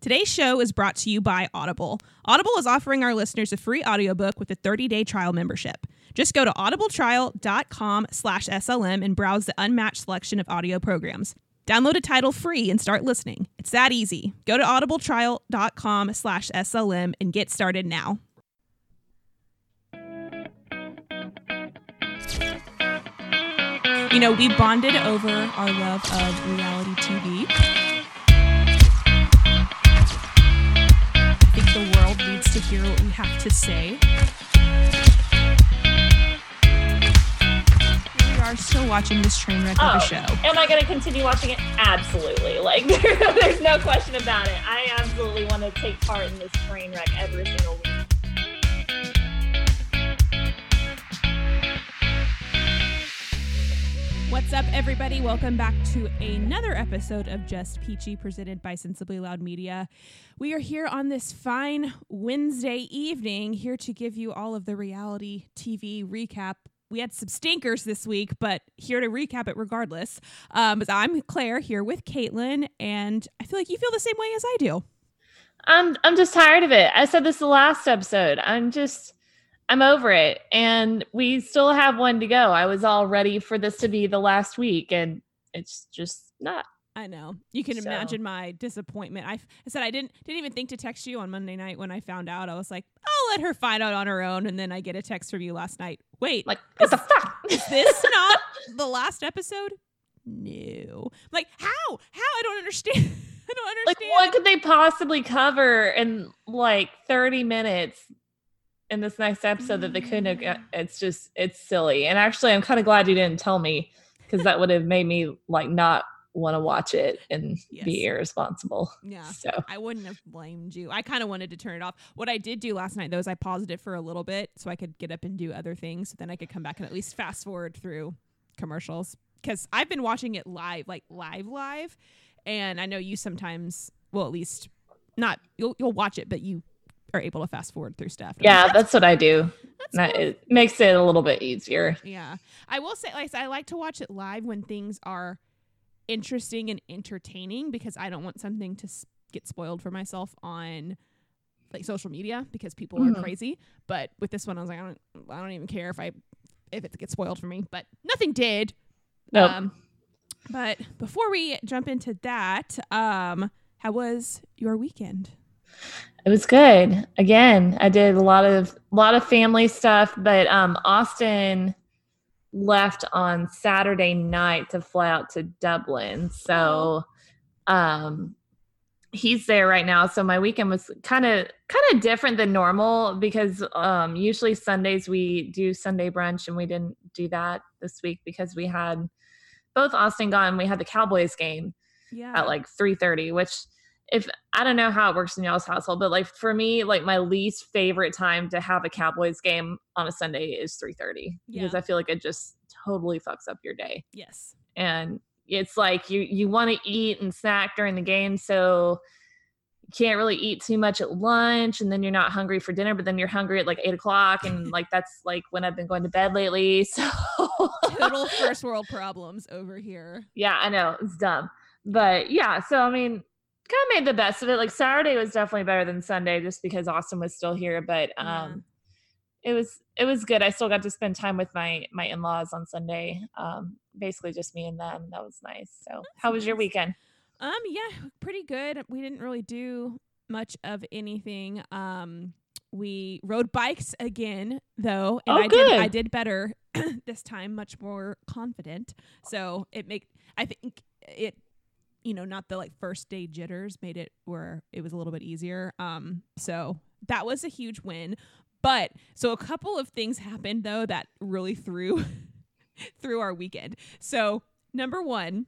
Today's show is brought to you by Audible. Audible is offering our listeners a free audiobook with a 30-day trial membership. Just go to audibletrial.com slash SLM and browse the unmatched selection of audio programs. Download a title free and start listening. It's that easy. Go to audibletrial.com slash SLM and get started now. You know, we bonded over our love of reality TV. Needs to hear what we have to say. We are still watching this train wreck of a oh, show. Am I going to continue watching it? Absolutely. Like, there's no question about it. I absolutely want to take part in this train wreck every single week. What's up, everybody? Welcome back to another episode of Just Peachy, presented by Sensibly Loud Media. We are here on this fine Wednesday evening, here to give you all of the reality TV recap. We had some stinkers this week, but here to recap it regardless. Um, I'm Claire here with Caitlin, and I feel like you feel the same way as I do. I'm I'm just tired of it. I said this the last episode. I'm just I'm over it. And we still have one to go. I was all ready for this to be the last week, and it's just not. I know. You can So- imagine my disappointment. I, I said I didn't didn't even think to text you on Monday night when I found out. I was like, I'll let her find out on her own, and then I get a text from you last night. Wait, Like, what the fuck? is this not the last episode? No. Like how? How? I don't understand. I don't understand. like, what could they possibly cover in like 30 minutes in this next episode that they couldn't have? got- mm. It's just, it's silly. And actually, I'm kind of glad you didn't tell me because that would have made me like not want to watch it and Yes. be irresponsible. Yeah. So, I wouldn't have blamed you. I kind of wanted to turn it off. What I did do last night though is I paused it for a little bit so I could get up and do other things. So then I could come back and at least fast forward through commercials because I've been watching it live, like live, live, and I know you sometimes, well, at least not you'll you'll watch it, but you are able to fast forward through stuff. Yeah, like, that's what I do. that's that- cool. it makes it a little bit easier. Yeah. I will say like I like to watch it live when things are interesting and entertaining because I don't want something to s- get spoiled for myself on like social media because people Mhm. are crazy. But with this one I was like I don't I don't even care if I if it gets spoiled for me, but nothing did. Nope. Um but before we jump into that, um how was your weekend? It was good. Again, I did a lot of a lot of family stuff, but um Austin left on Saturday night to fly out to Dublin. So um he's there right now. So my weekend was kind of kind of different than normal because um usually Sundays we do Sunday brunch and we didn't do that this week because we had both Austin gone. We had the Cowboys game Yeah. at like 3:30 which if I don't know how it works in y'all's household but like for me like my least favorite time to have a Cowboys game on a Sunday is 3:30 because I feel like it just totally fucks up your day yes. and it's like you you want to eat and snack during the game so you can't really eat too much at lunch and then you're not hungry for dinner but then you're hungry at like eight o'clock and like that's like when I've been going to bed lately so Total first world problems over here. yeah, I know it's dumb, but yeah. So I mean, kind of made the best of it. Like Saturday was definitely better than Sunday, just because Austin was still here. But Yeah. um, it was it was good. I still got to spend time with my my in laws on Sunday. Um, basically just me and them. That was nice. So how was your weekend? Um, yeah, pretty good. We didn't really do much of anything. Um, we rode bikes again, though, and Oh, I did I did better this time, much more confident. So it make I think it, you know, not the like first day jitters made it where it was a little bit easier. Um, so that was a huge win. But so a couple of things happened though that really threw through our weekend. So number one,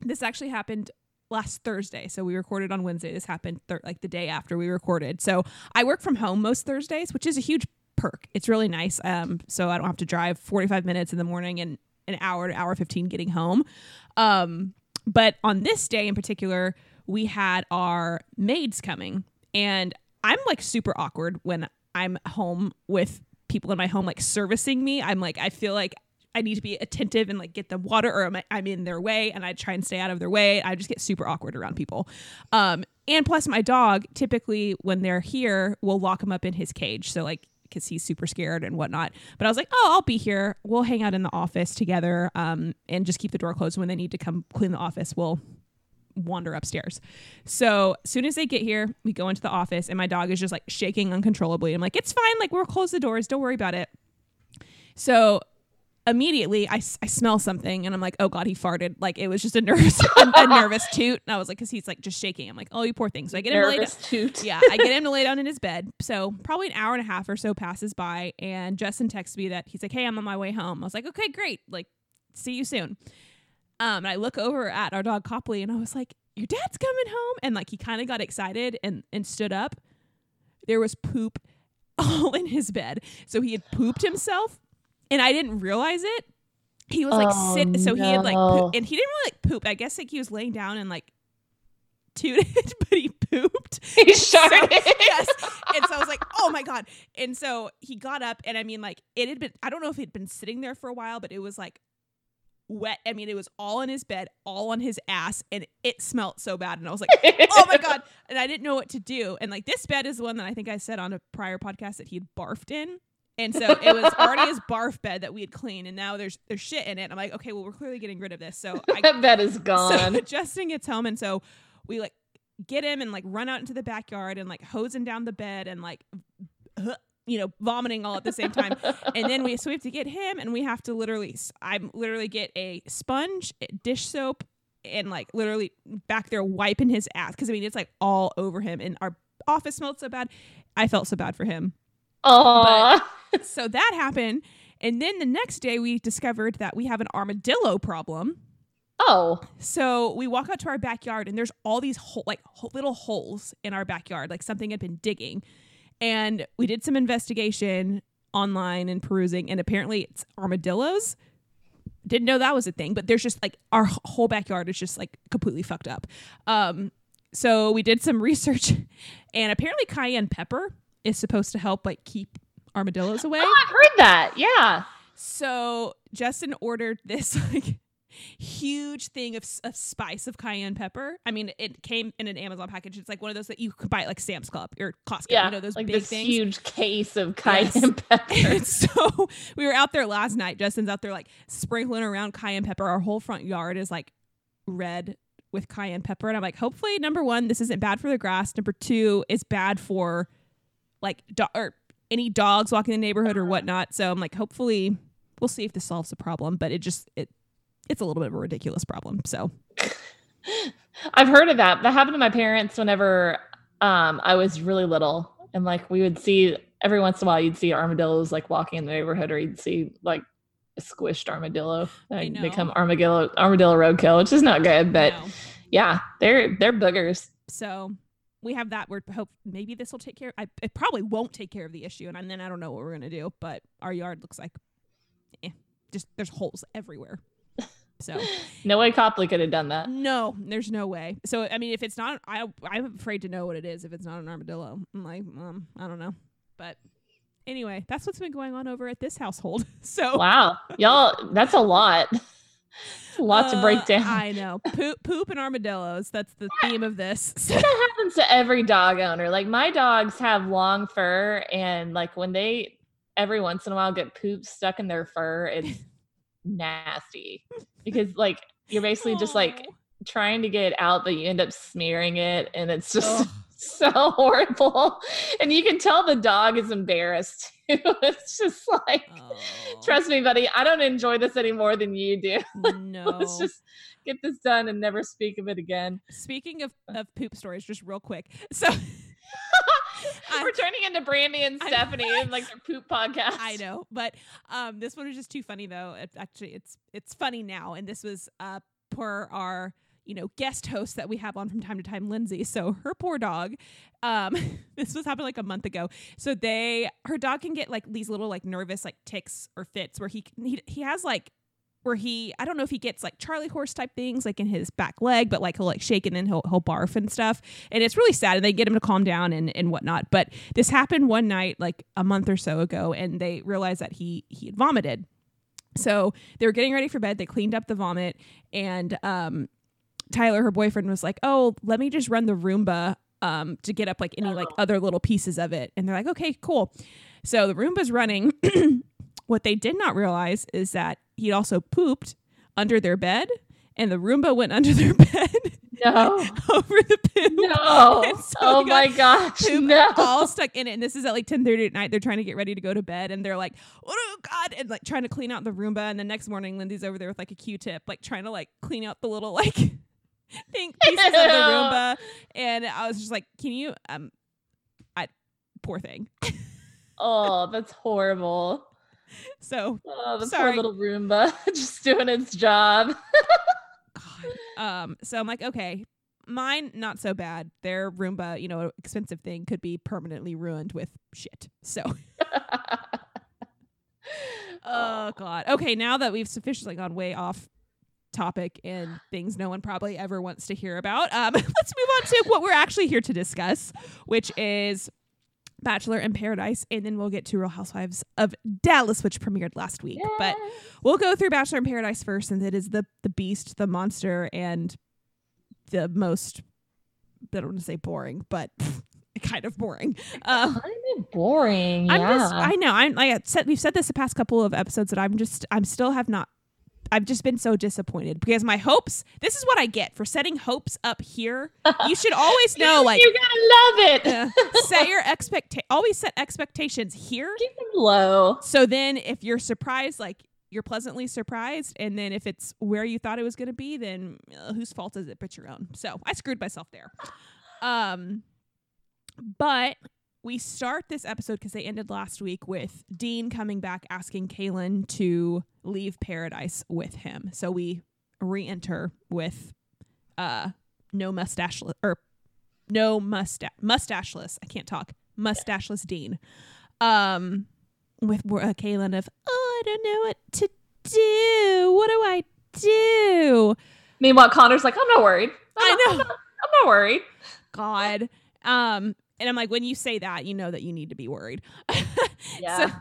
this actually happened last Thursday. So we recorded on Wednesday. This happened thir- like the day after we recorded. So I work from home most Thursdays, which is a huge perk. It's really nice. Um, so I don't have to drive 45 minutes in the morning and an hour to hour 15 getting home. Um, but on this day in particular, we had our maids coming and I'm like super awkward when I'm home with people in my home like servicing me. I'm like I feel like I need to be attentive and like get them water or I'm, in their way and I try and stay out of their way. I just get super awkward around people. Um, and plus my dog typically when they're here will lock him up in his cage so like because he's super scared and whatnot. But i was like oh i'll be here. We'll hang out in the office together um, and just keep the door closed. When they need to come clean the office we'll wander upstairs. So as soon as they get here we go into the office and my dog is just like shaking uncontrollably. I'm like it's fine. Like we'll close the doors. Don't worry about it. So immediately I, I smell something and I'm like, oh God, he farted. Like it was just a nervous, a, a nervous toot. And I was like, cause he's like just shaking. I'm like, oh, you poor thing. So I get him to lay down. Toot. Yeah, I get him to lay down in his bed. So probably an hour and a half or so passes by, and Justin texts me that he's like, "Hey, I'm on my way home." I was like, "Okay, great. Like, see you soon." Um, and I look over at our dog Copley, and I was like, "Your dad's coming home," and like he kind of got excited and and stood up. There was poop all in his bed, so he had pooped himself, and I didn't realize it. He was like Oh, sit, so he had like, no. poop, and he didn't really like poop. I guess like he was laying down and like tooted, but he pooped. He So- sharted. yes. And so I was like, oh my God. And so he got up, and I mean, like, it had been, I don't know if it had been sitting there for a while, but it was like wet. I mean, it was all in his bed, all on his ass, and it smelled so bad. And I was like, oh my God. And I didn't know what to do. And like, this bed is the one that I think I said on a prior podcast that he had barfed in. And so it was already his barf bed that we had cleaned, and now there's there's shit in it. I'm like, okay, well, we're clearly getting rid of this. So I that bed is so gone. Justin gets home, and so we like get him and like run out into the backyard and like hosing down the bed and like you know vomiting all at the same time. and then we so we have to get him, and we have to literally I'm literally get a sponge, dish soap, and like literally back there wiping his ass because I mean it's like all over him, and our office smelled so bad. I felt so bad for him Aw. so that happened. And then the next day, we discovered that we have an armadillo problem. Oh. So we walk out to our backyard, and there's all these hole, like ho- little holes in our backyard, like something had been digging. And we did some investigation online and perusing, and apparently it's armadillos. Didn't know that was a thing, but there's just like our whole backyard is just like completely fucked up. Um, so we did some research, and apparently cayenne pepper is supposed to help like keep armadillos away. Oh, I've heard that. Yeah. So Justin ordered this like huge thing of, of spice of cayenne pepper. I mean, it came in an Amazon package. It's like one of those that you could buy at like Sam's Club or Costco. Yeah. You know those like big this things. huge case of cayenne Yes. pepper. So we were out there last night. Justin's out there like sprinkling around cayenne pepper. Our whole front yard is like red with cayenne pepper. And I'm like, hopefully, number one, this isn't bad for the grass. Number two, it's bad for like do- or any dogs walking in the neighborhood or whatnot. So I'm like, hopefully, we'll see if this solves the problem. But it just it it's a little bit of a ridiculous problem. So I've heard of that. That happened to my parents whenever um, I was really little. And like we would see every once in a while, you'd see armadillos like walking in the neighborhood, or you'd see like a squished armadillo like, become armadillo armadillo roadkill, which is not good. But yeah, they're they're boogers. so we have that. We're hope maybe this will take care. I it probably won't take care of the issue, and then I don't know what we're gonna do. But our yard looks like, eh, just there's holes everywhere. So No way Copley could have done that. no, there's no way. So I mean, if it's not, I I'm afraid to know what it is. If it's not an armadillo, I'm like, um, I don't know. But anyway, that's what's been going on over at this household. So Wow, y'all, that's a lot. It's a lot to uh, break down. I know poop, poop, and armadillos. That's the theme of this. So, that happens to every dog owner. Like my dogs have long fur, and like when they every once in a while get poop stuck in their fur, it's nasty because like you're basically just like trying to get it out, but you end up smearing it, and it's just Ugh. so horrible. And you can tell the dog is embarrassed too. it's just like, Oh. trust me, buddy, I don't enjoy this any more than you do. No. Let's just get this done and never speak of it again. Speaking of, of poop stories, just real quick. So We're turning into Brandy and Stephanie and like their poop podcast. I know, but um, this one was just too funny though. It, actually, it's it's funny now, and this was uh per our you know guest host that we have on from time to time, Lindsay. So her poor dog, um, this was happened like a month ago. So they her dog can get like these little like nervous like ticks or fits where he he he has like where he I don't know if he gets like Charlie horse type things like in his back leg, but like he'll like shake and then he'll he'll barf and stuff. And it's really sad and they get him to calm down and, and whatnot. But this happened one night like a month or so ago and they realized that he he had vomited. So they were getting ready for bed, they cleaned up the vomit and um Tyler, her boyfriend, was like, "Oh, let me just run the Roomba um, to get up like any like other little pieces of it. And they're like, okay, cool. So the Roomba's running. what they did not realize is that he'd also pooped under their bed, and the Roomba went under their bed. No. over the poop. No. So oh my gosh. No. all stuck in it. And this is at like 10 30 at night. They're trying to get ready to go to bed and they're like, oh God. And like trying to clean out the Roomba. And the next morning, Lindy's over there with like a Q tip, like trying to like clean out the little like pink pieces of the Roomba. And I was just like, can you, um, I, poor thing. Oh, that's horrible. So, Oh, the Sorry. poor little Roomba just doing its job. God. Um, so I'm like, okay, mine not so bad. Their Roomba, you know, expensive thing could be permanently ruined with shit. So Oh God. Okay, now that we've sufficiently gone way off topic and things no one probably ever wants to hear about, um, let's move on to what we're actually here to discuss, which is Bachelor in Paradise, and then we'll get to Real Housewives of Dallas, which premiered last week. But we'll go through Bachelor in Paradise first, and it is the the beast, the monster, and the most I don't want to say boring, but kind of boring. Uh, kind of boring. I'm yeah. just I know I'm like I said we've said this the past couple of episodes that I'm just I'm still have not I've just been so disappointed because my hopes this is what I get for setting hopes up here. You should always know like you gotta love it. uh, set your expect always set expectations here. Keep them low. So then if you're surprised like you're pleasantly surprised and then if it's where you thought it was to be then uh, whose fault is it but your own. So I screwed myself there. Um but we start this episode because they ended last week with Dean coming back asking Caelynn to leave paradise with him. So we re-enter with uh no mustache or no mustache mustacheless. I can't talk. Mustacheless Dean. Um with uh, Caelynn of oh I don't know what to do. What do I do? Meanwhile, Connor's like, I'm not worried. I'm I not- know. I'm not, I'm not worried. God. Um, and I'm like, when you say that, you know that you need to be worried. Yeah. So,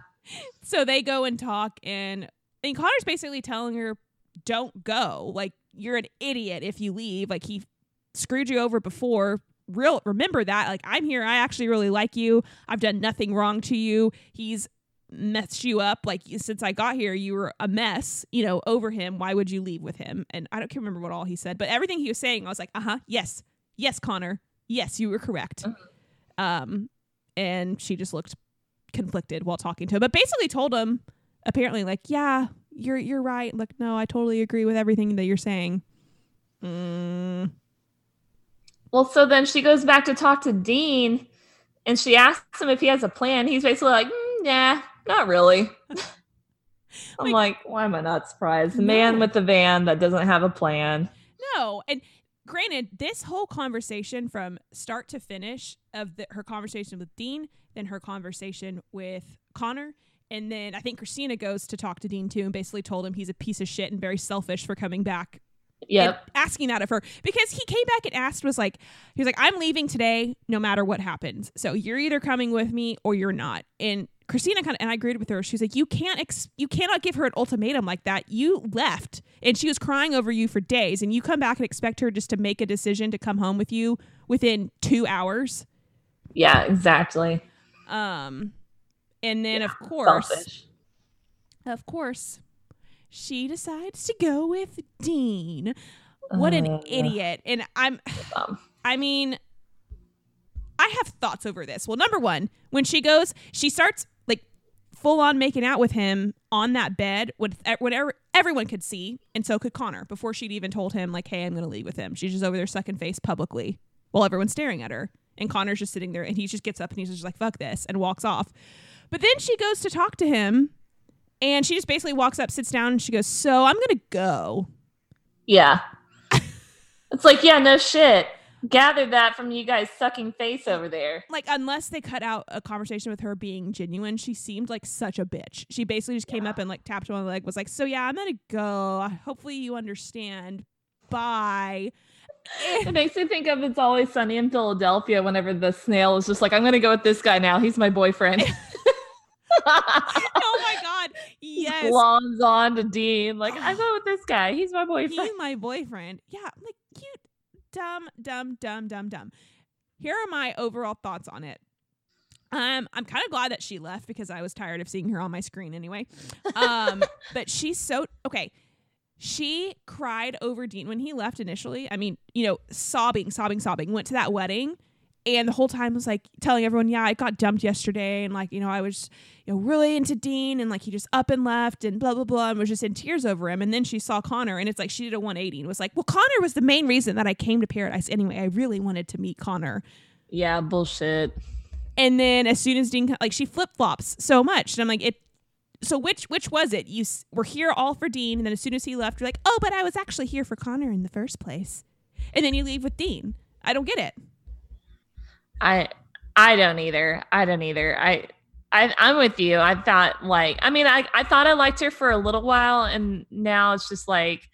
so they go and talk, and and Connor's basically telling her, "Don't go. Like you're an idiot if you leave. Like he screwed you over before. Real remember that. Like I'm here. I actually really like you. I've done nothing wrong to you. He's messed you up. Like since I got here, you were a mess. You know, over him. Why would you leave with him? And I don't remember what all he said, but everything he was saying, I was like, uh huh, yes, yes, Connor, yes, you were correct. Mhm. Um, and she just looked conflicted while talking to him, but basically told him apparently like, yeah, you're you're right. Like, no, I totally agree with everything that you're saying. Mm, Well, so then she goes back to talk to Dean and she asks him if he has a plan. He's basically like, mm, nah, not really. I'm like, why am I not surprised? The man with the van that doesn't have a plan. no, and granted, this whole conversation from start to finish of the, her conversation with Dean, then her conversation with Connor. And then I think Christina goes to talk to Dean too and basically told him he's a piece of shit and very selfish for coming back Yeah. asking that of her because he came back and asked was like he was like i'm leaving today no matter what happens so you're either coming with me or you're not and christina kind of and i agreed with her. She's like you can't ex- you cannot give her an ultimatum like that. You left and she was crying over you for days and you come back and expect her just to make a decision to come home with you within two hours? Yeah, exactly. um and then of course Selfish. of course she decides to go with dean. What an Uh, idiot. And i'm um, I mean, I have thoughts over this. Well, number one, when she goes, she starts full on making out with him on that bed with whatever everyone could see, and so could Connor before she'd even told him like, "Hey, I'm going to leave with him." She's just over there sucking face publicly while everyone's staring at her, and Connor's just sitting there, and he just gets up and he's just like, "Fuck this," and walks off. But then she goes to talk to him, and she just basically walks up, sits down, and she goes, "So I'm going to go." yeah. it's like, yeah, no shit. Gathered that from you guys sucking face over there. like unless they cut out a conversation with her being genuine, she seemed like such a bitch. She basically just came up and like tapped him on the leg, was like, "So yeah, I'm gonna go. Hopefully you understand. Bye." It makes me think of It's Always Sunny in Philadelphia whenever the snail is just like, I'm going to go with this guy now. He's my boyfriend. oh my god, yes, Glons on to Dean. Like, I go with this guy. He's my boyfriend. he's my boyfriend. Yeah, I'm like dumb, dumb, dumb, dumb, dumb. here are my overall thoughts on it. Um, I'm kind of glad that she left because I was tired of seeing her on my screen anyway. Um, but she's so okay. She cried over Dean when he left initially. I mean, you know, sobbing, sobbing, sobbing. Went to that wedding and the whole time was like telling everyone, yeah, I got dumped yesterday, and like you know I was you know really into Dean, and like he just up and left, and blah blah blah, and was just in tears over him. And then she saw Connor, and it's like she did a 180 and was like, well, Connor was the main reason that I came to Paradise anyway. I really wanted to meet Connor. Yeah, bullshit. And then as soon as Dean like she flip flops so much, and I'm like it. So which which was it? You s- were here all for Dean, and then as soon as he left, you're like, oh, but I was actually here for Connor in the first place, and then you leave with Dean. I don't get it. I I don't either. I don't either. I I I'm with you. I thought like I mean I I thought I liked her for a little while and now it's just like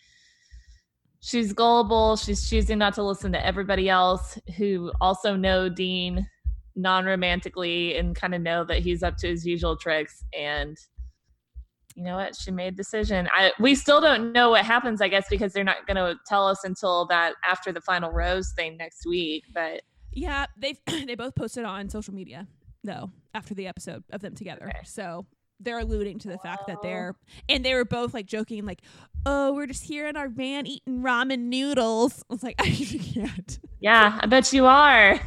she's gullible. She's choosing not to listen to everybody else who also know Dean non-romantically and kind of know that he's up to his usual tricks and you know what she made decision i we still don't know what happens i guess because they're not going to tell us until that after the final rose thing next week but Yeah, they they both posted on social media though after the episode of them together. Okay. So they're alluding to the fact that they're and they were both like joking like, "Oh, we're just here in our van eating ramen noodles." I was like, "I can't." Yeah, I bet you are.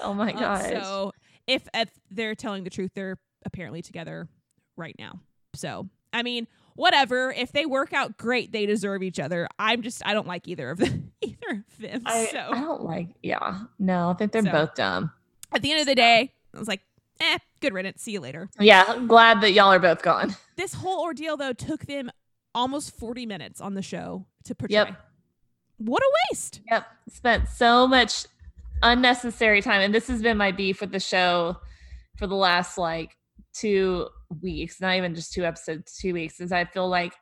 Oh my god. gosh. so if, if they're telling the truth, they're apparently together right now. So I mean, whatever. If they work out great, they deserve each other. I'm just I don't like either of them. either of them. I, so I don't like. Yeah, no, I think they're So. both dumb. at the end of the day, I was like, "Eh, good riddance. See you later." Yeah, I'm glad that y'all are both gone. This whole ordeal though took them almost 40 minutes on the show to portray. Yep. What a waste. Yep, spent so much unnecessary time, and this has been my beef with the show for the last like two weeks. Not even just two episodes, two weeks. Is I feel like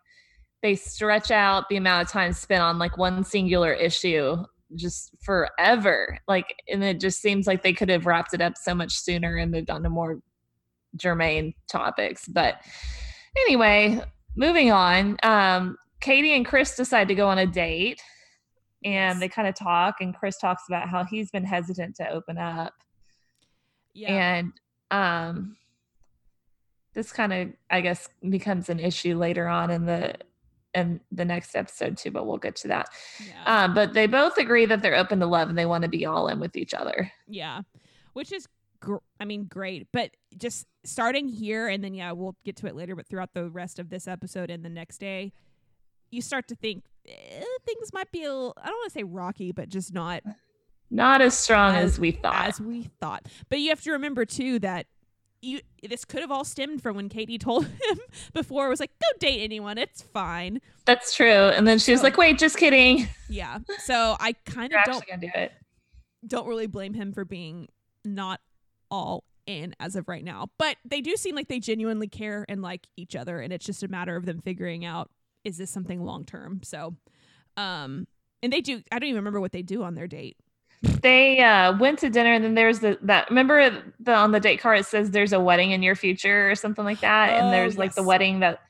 they stretch out the amount of time spent on like one singular issue just forever. Like, and it just seems like they could have wrapped it up so much sooner and moved on to more germane topics. But anyway, moving on. Um, Katie and Chris decide to go on a date and they kind of talk and Chris talks about how he's been hesitant to open up Yeah. and um this kind of I guess becomes an issue later on in the in the next episode too, but we'll get to that. yeah. Um, but they both agree that they're open to love and they want to be all in with each other. yeah. Which is gr- I mean great, but just starting here and then yeah, we'll get to it later, but throughout the rest of this episode and the next day, you start to think eh, things might be a little, I don't want to say rocky, but just not Not as strong as, As- we thought. as we thought. But you have to remember too that you this could have all stemmed from when Katie told him before it was like, "Don't date anyone. It's fine." That's true. And then she was So- like, "Wait, just kidding. Yeah. So I kind of don't do it." don't really blame him for being not all in as of right now. But they do seem like they genuinely care and like each other and it's just a matter of them figuring out is this something long term. So um and they do I don't even remember what they do on their date. They uh, went to dinner, and then there's the that. Remember the on the date card it says there's a wedding in your future or something like that, Oh, and there's like the wedding that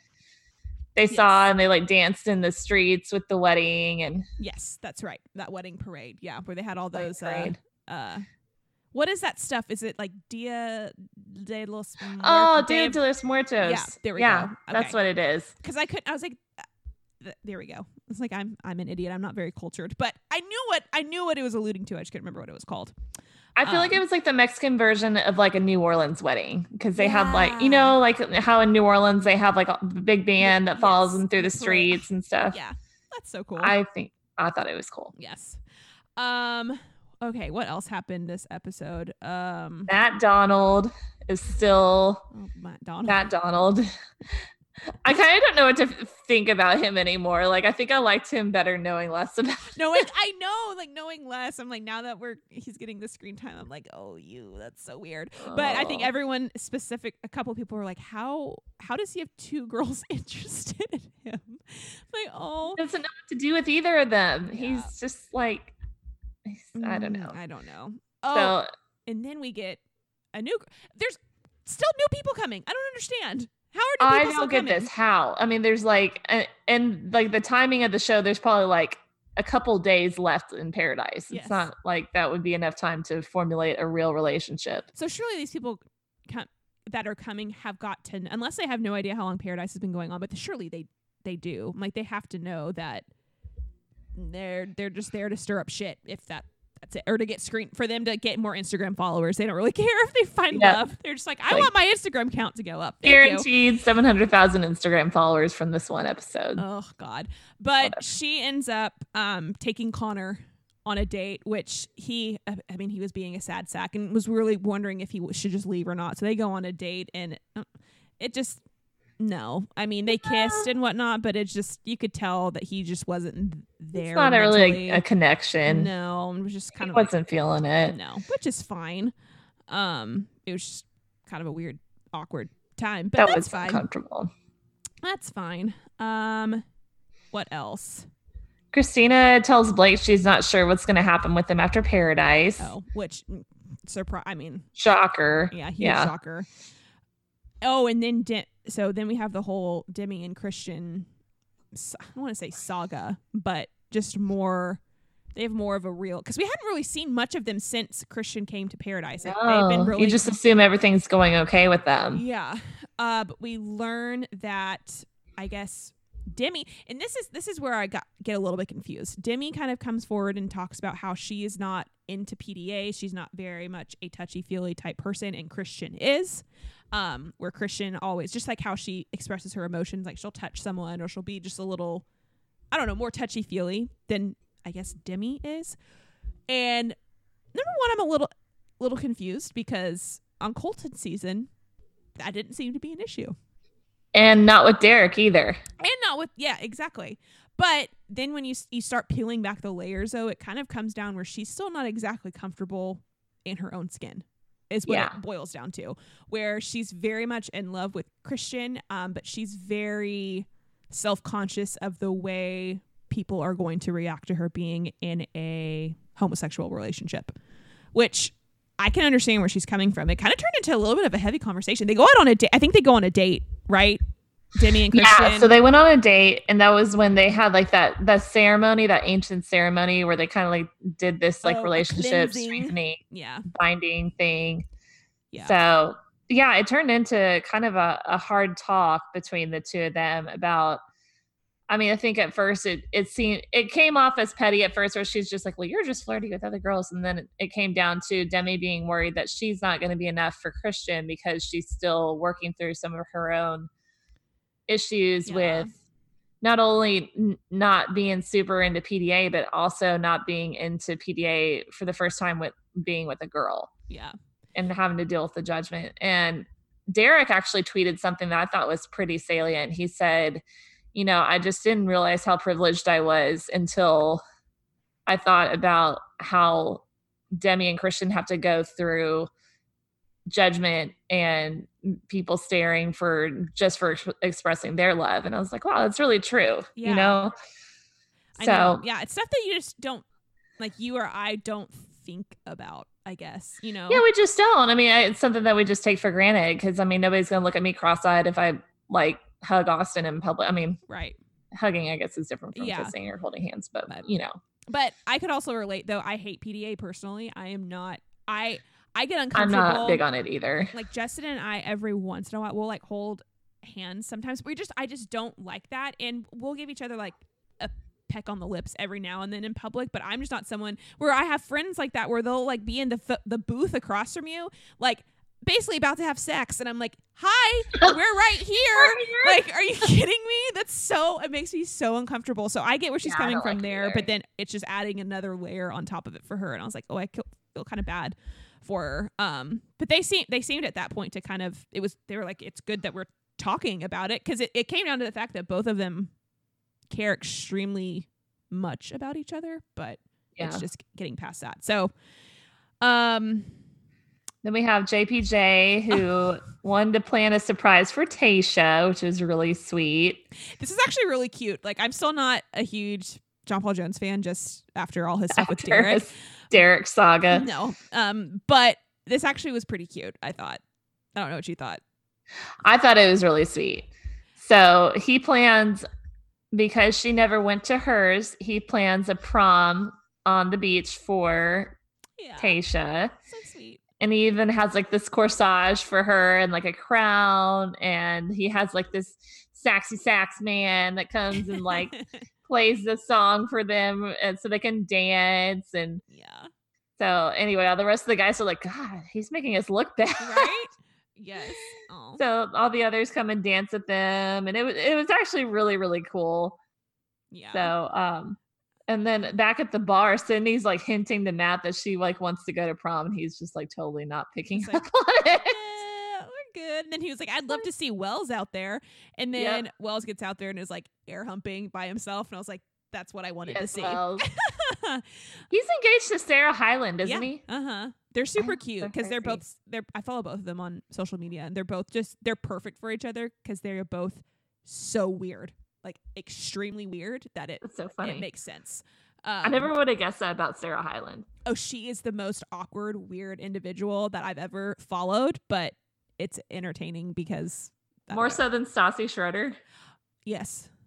they saw, and they like danced in the streets with the wedding and Yes, that's right. That wedding parade. Yeah, where they had all those uh, uh what is that stuff? Is it like Dia de los oh, Dia de los Muertos. Yeah, there we yeah, go. That's what it is. Because I could, I was like, uh, th- there we go. It's like I'm, I'm an idiot. I'm not very cultured, but I knew what I knew what it was alluding to. I just couldn't remember what it was called. I feel like it Um, was like the Mexican version of like a New Orleans wedding because they have like you know like how in New Orleans they have like a big band that follows yes, them through the the streets and stuff. Yeah, that's so cool. I think I thought it was cool. yes. Um. Okay. What else happened this episode? Um. Matt Donald is still oh, Matt Donald. Matt Donald. I kind of don't know what to think about him anymore. Like I think I liked him better knowing less about. Him. knowing I know, like knowing less. I'm like now that we're he's getting the screen time. I'm like, oh, you. That's so weird. But I think Oh. everyone specific. A couple people were like, how how does he have two girls interested in him? Like, oh, He doesn't know what to do with either of them. Yeah. He's just like he's, I don't mm, know. I don't know. Oh, So and then we get a new. There's still new people coming. I don't understand. How are I don't get this. How? I mean, there's like, a- and like the timing of the show, there's probably like a couple days left in paradise. It's Yes. not like that would be enough time to formulate a real relationship. So surely these people com- that are coming have got to, unless they have no idea how long Paradise has been going on, but surely they they do. Like they have to know that they're they're just there to stir up shit. If that that's it, or to get screen for them to get more Instagram followers. They don't really care if they find Yeah. love. They're just like, I Like- want my Instagram count to go up. Thank. Guaranteed 700,000 Instagram followers from this one episode. Oh God! But Whatever. she ends up um, taking Connor on a date, which he, I mean, he was being a sad sack and was really wondering if he should just leave or not. So they go on a date, and uh, it just no. I mean, they kissed and whatnot, but it's just you could tell that he just wasn't there. it's not a really a, a connection. no. it was just kind he of wasn't feeling it. no, which is fine. Um, it was just kind of a weird, awkward time, but that was fine. uncomfortable. That's fine. Um, what else? Christina tells Blake she's not sure what's going to happen with him after Paradise. Oh, which surprise! I mean, Shocker. yeah, huge Yeah. shocker. Oh, and then De- so then we have the whole Demi and Kristian. I don't want to say saga, but just more. They have more of a real because we hadn't really seen much of them since Kristian came to Paradise. Like, they've been Oh, really you just assume everything's going okay with them. Yeah. Uh, but we learn that I guess Demi, and this is this is where I got get a little bit confused. Demi kind of comes forward and talks about how she is not into PDA. She's not very much a touchy feely type person, and Kristian is. Um, where Kristian always just like how she expresses her emotions, like she'll touch someone or she'll be just a little, I don't know, more touchy feely than I guess Demi is. And number one, I'm a little little confused because on Colton season, that didn't seem to be an issue. And not with Derek either. And not with yeah, exactly. But then when you you start peeling back the layers though, it kind of comes down where she's still not exactly comfortable in her own skin. Is what Yeah. it boils down to. Where she's very much in love with Kristian, um, but she's very self-conscious of the way people are going to react to her being in a homosexual relationship. Which I can understand where she's coming from. It kind of turned into a little bit of a heavy conversation. They go out on a date. I think they go on a date, right? Demi and Kristian. Yeah, so they went on a date, and that was when they had like that that ceremony, that ancient ceremony where they kind of like did this like Oh, relationship cleansing. strengthening yeah, binding thing. yeah. So yeah, it turned into kind of a, a hard talk between the two of them about. I mean, I think at first it it seemed it came off as petty at first, where she's just like, "Well, you're just flirting with other girls," and then it, it came down to Demi being worried that she's not going to be enough for Kristian because she's still working through some of her own issues Yeah. with not only n- not being super into PDA, but also not being into PDA for the first time with being with a girl yeah. and having to deal with the judgment. And Derek actually tweeted something that I thought was pretty salient. He said, You know, I just didn't realize how privileged I was until I thought about how Demi and Kristian have to go through judgment and people staring for just for ex- expressing their love. And I was like, wow, that's really true. Yeah. You know? I So know. yeah, it's stuff that you just don't like. You or I don't think about. I guess you know. Yeah, we just don't. I mean, I- it's something that we just take for granted because I mean, nobody's gonna look at me cross-eyed if I like hug Austin in public. I mean, right. hugging, I guess, is different from Yeah. kissing or holding hands, but, But- you know, But I could also relate though. I hate PDA personally. I am not. I I get uncomfortable. I'm not big on it either. like Justin and I every once in a while we'll like hold hands sometimes. We just I just don't like that, and we'll give each other like a peck on the lips every now and then in public. But I'm just not someone where I have friends like that where they'll like be in the f- the booth across from you, like basically about to have sex, and I'm like, "Hi, we're right here." Like, are you kidding me? That's so it makes me so uncomfortable. So I get where she's Yeah, coming from like there, either. but then it's just adding another layer on top of it for her, and I was like, "Oh, I feel kind of bad." For her. Um, but they seem they seemed at that point to kind of it was they were like it's good that we're talking about it because it, it came down to the fact that both of them care extremely much about each other, but yeah. it's just getting past that. So, um, Then we have JPJ who wanted to plan a surprise for Tayshia, which is really sweet. this is actually really cute. Like I'm still not a huge John Paul Jones fan just after all his stuff with Derek. Derek saga. No, um, but this actually was pretty cute. I thought. I don't know what you thought. I thought it was really sweet. So he plans because she never went to hers, he plans a prom on the beach for Yeah. Tayshia. So sweet. And he even has like this corsage for her and like a crown. And he has like this saxy sax man that comes and like plays the song for them and so they can dance. And yeah. so anyway, all the rest of the guys are like, God, he's making us look bad. Right? yes. Oh. so all the others come and dance with them. And it was it was actually really, really cool. yeah. So um and then back at the bar, Sydney's like hinting to Matt that she like wants to go to prom, and he's just like totally not picking up like, on it. "Eh, we're good. And then he was like, I'd love to see Wells out there. And Yep. then Wells gets out there and is like air humping by himself. And I was like, that's what I wanted to see. Wells. He's engaged to Sarah Hyland, isn't yeah. he? Uh huh. They're super cute so because they're both. They're. I follow both of them on social media, and they're both just. They're perfect for each other because they're both so weird, like extremely weird that it It's so it makes sense. Um, I never would have guessed that about Sarah Hyland. Oh, she is the most awkward, weird individual that I've ever followed, but it's entertaining because More so than Stassi Schroeder. Yes.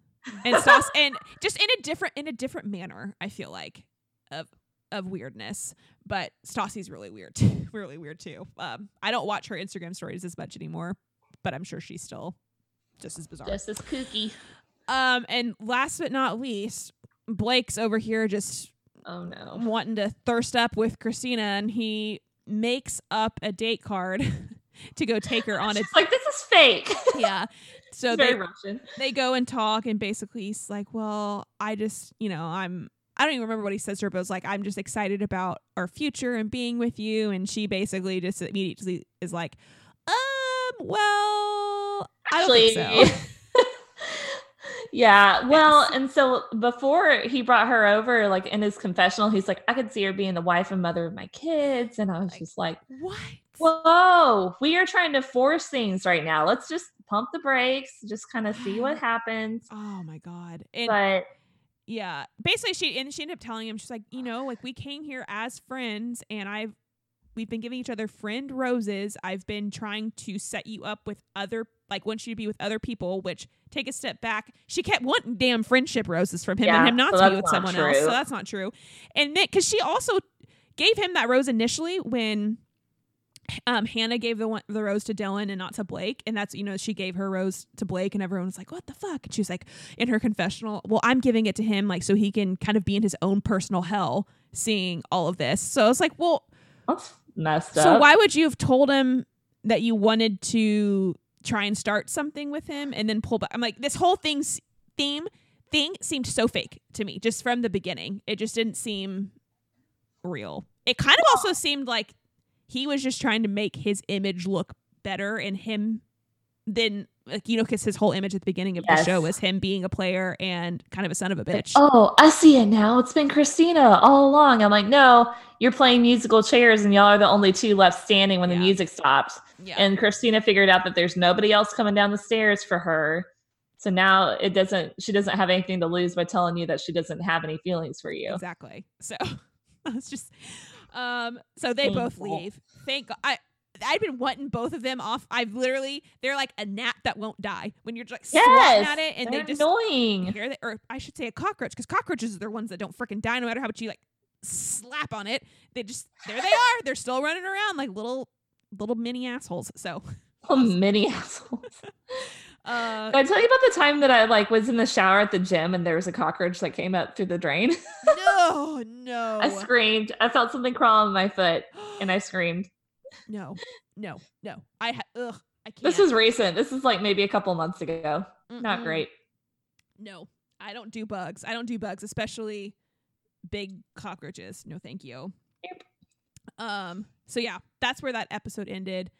And Stas and just in a different in a different manner, I feel like of of weirdness. But Stassi's really weird too. really weird too. Um I don't watch her Instagram stories as much anymore, but I'm sure she's still just as bizarre. Just as kooky. um and last but not least, Blake's over here just Oh no. wanting to thirst up with Christina and he makes up a date card to go take her on She's like, this is fake. yeah. So they Russian. they go and talk and basically he's like well i just you know i'm i don't even remember what he says to her but it's like i'm just excited about our future and being with you and she basically just immediately is like um well i don't think so yeah. Well, and so before he brought her over, like in his confessional, he's like, I could see her being the wife and mother of my kids. And I was Like, just like, what whoa, we are trying to force things right now. Let's just pump the brakes, just kind of see what happens. oh my god and But yeah basically she and she ended up telling him she's like you know like we came here as friends and i've we've been giving each other friend roses i've been trying to set you up with other like want you to be with other people which take a step back she kept wanting damn friendship roses from him Yeah, and him not so to be with someone else so that's not true and then because she also gave him that rose initially when um, Hannah gave the one, the rose to Dylan and not to Blake, and that's you know she gave her rose to Blake, and everyone was like, "What the fuck?" And she was like, in her confessional, "Well, I'm giving it to him like so he can kind of be in his own personal hell, seeing all of this." So it's like, well, that's messed so up. why would you have told him that you wanted to try and start something with him and then pull back? I'm like, this whole thing's theme thing seemed so fake to me just from the beginning. It just didn't seem real. It kind of also seemed like he was just trying to make his image look better and him than like you know because his whole image at the beginning of Yes. the show was him being a player and kind of a son of a bitch. Oh, I see it now. It's been Christina all along. I'm like, no, you're playing musical chairs, and y'all are the only two left standing when Yeah. the music stops. yeah. And Christina figured out that there's nobody else coming down the stairs for her. So now it doesn't. She doesn't have anything to lose by telling you that she doesn't have any feelings for you. Exactly. So it's just um so they both leave. Thank God. I I've been wanting both of them off. I've literally they're like a gnat that won't die when you're just like swatting Yes, at it and they're they just annoying. hear that or I should say a cockroach because cockroaches are the ones that don't freaking die no matter how much you like slap on it. They just there they are. They're still running around like little little mini assholes. So Oh, mini assholes. uh Did I tell you about the time that I like was in the shower at the gym and there was a cockroach that came up through the drain? no, no. I screamed. I felt something crawl on my foot and I screamed. no, no, no. I ha- ugh, I can't. This is recent. This is like maybe a couple months ago. Not Mm-mm. great. No, I don't do bugs. I don't do bugs, especially big cockroaches. No, thank you. Yep. Um. So yeah, that's where that episode ended.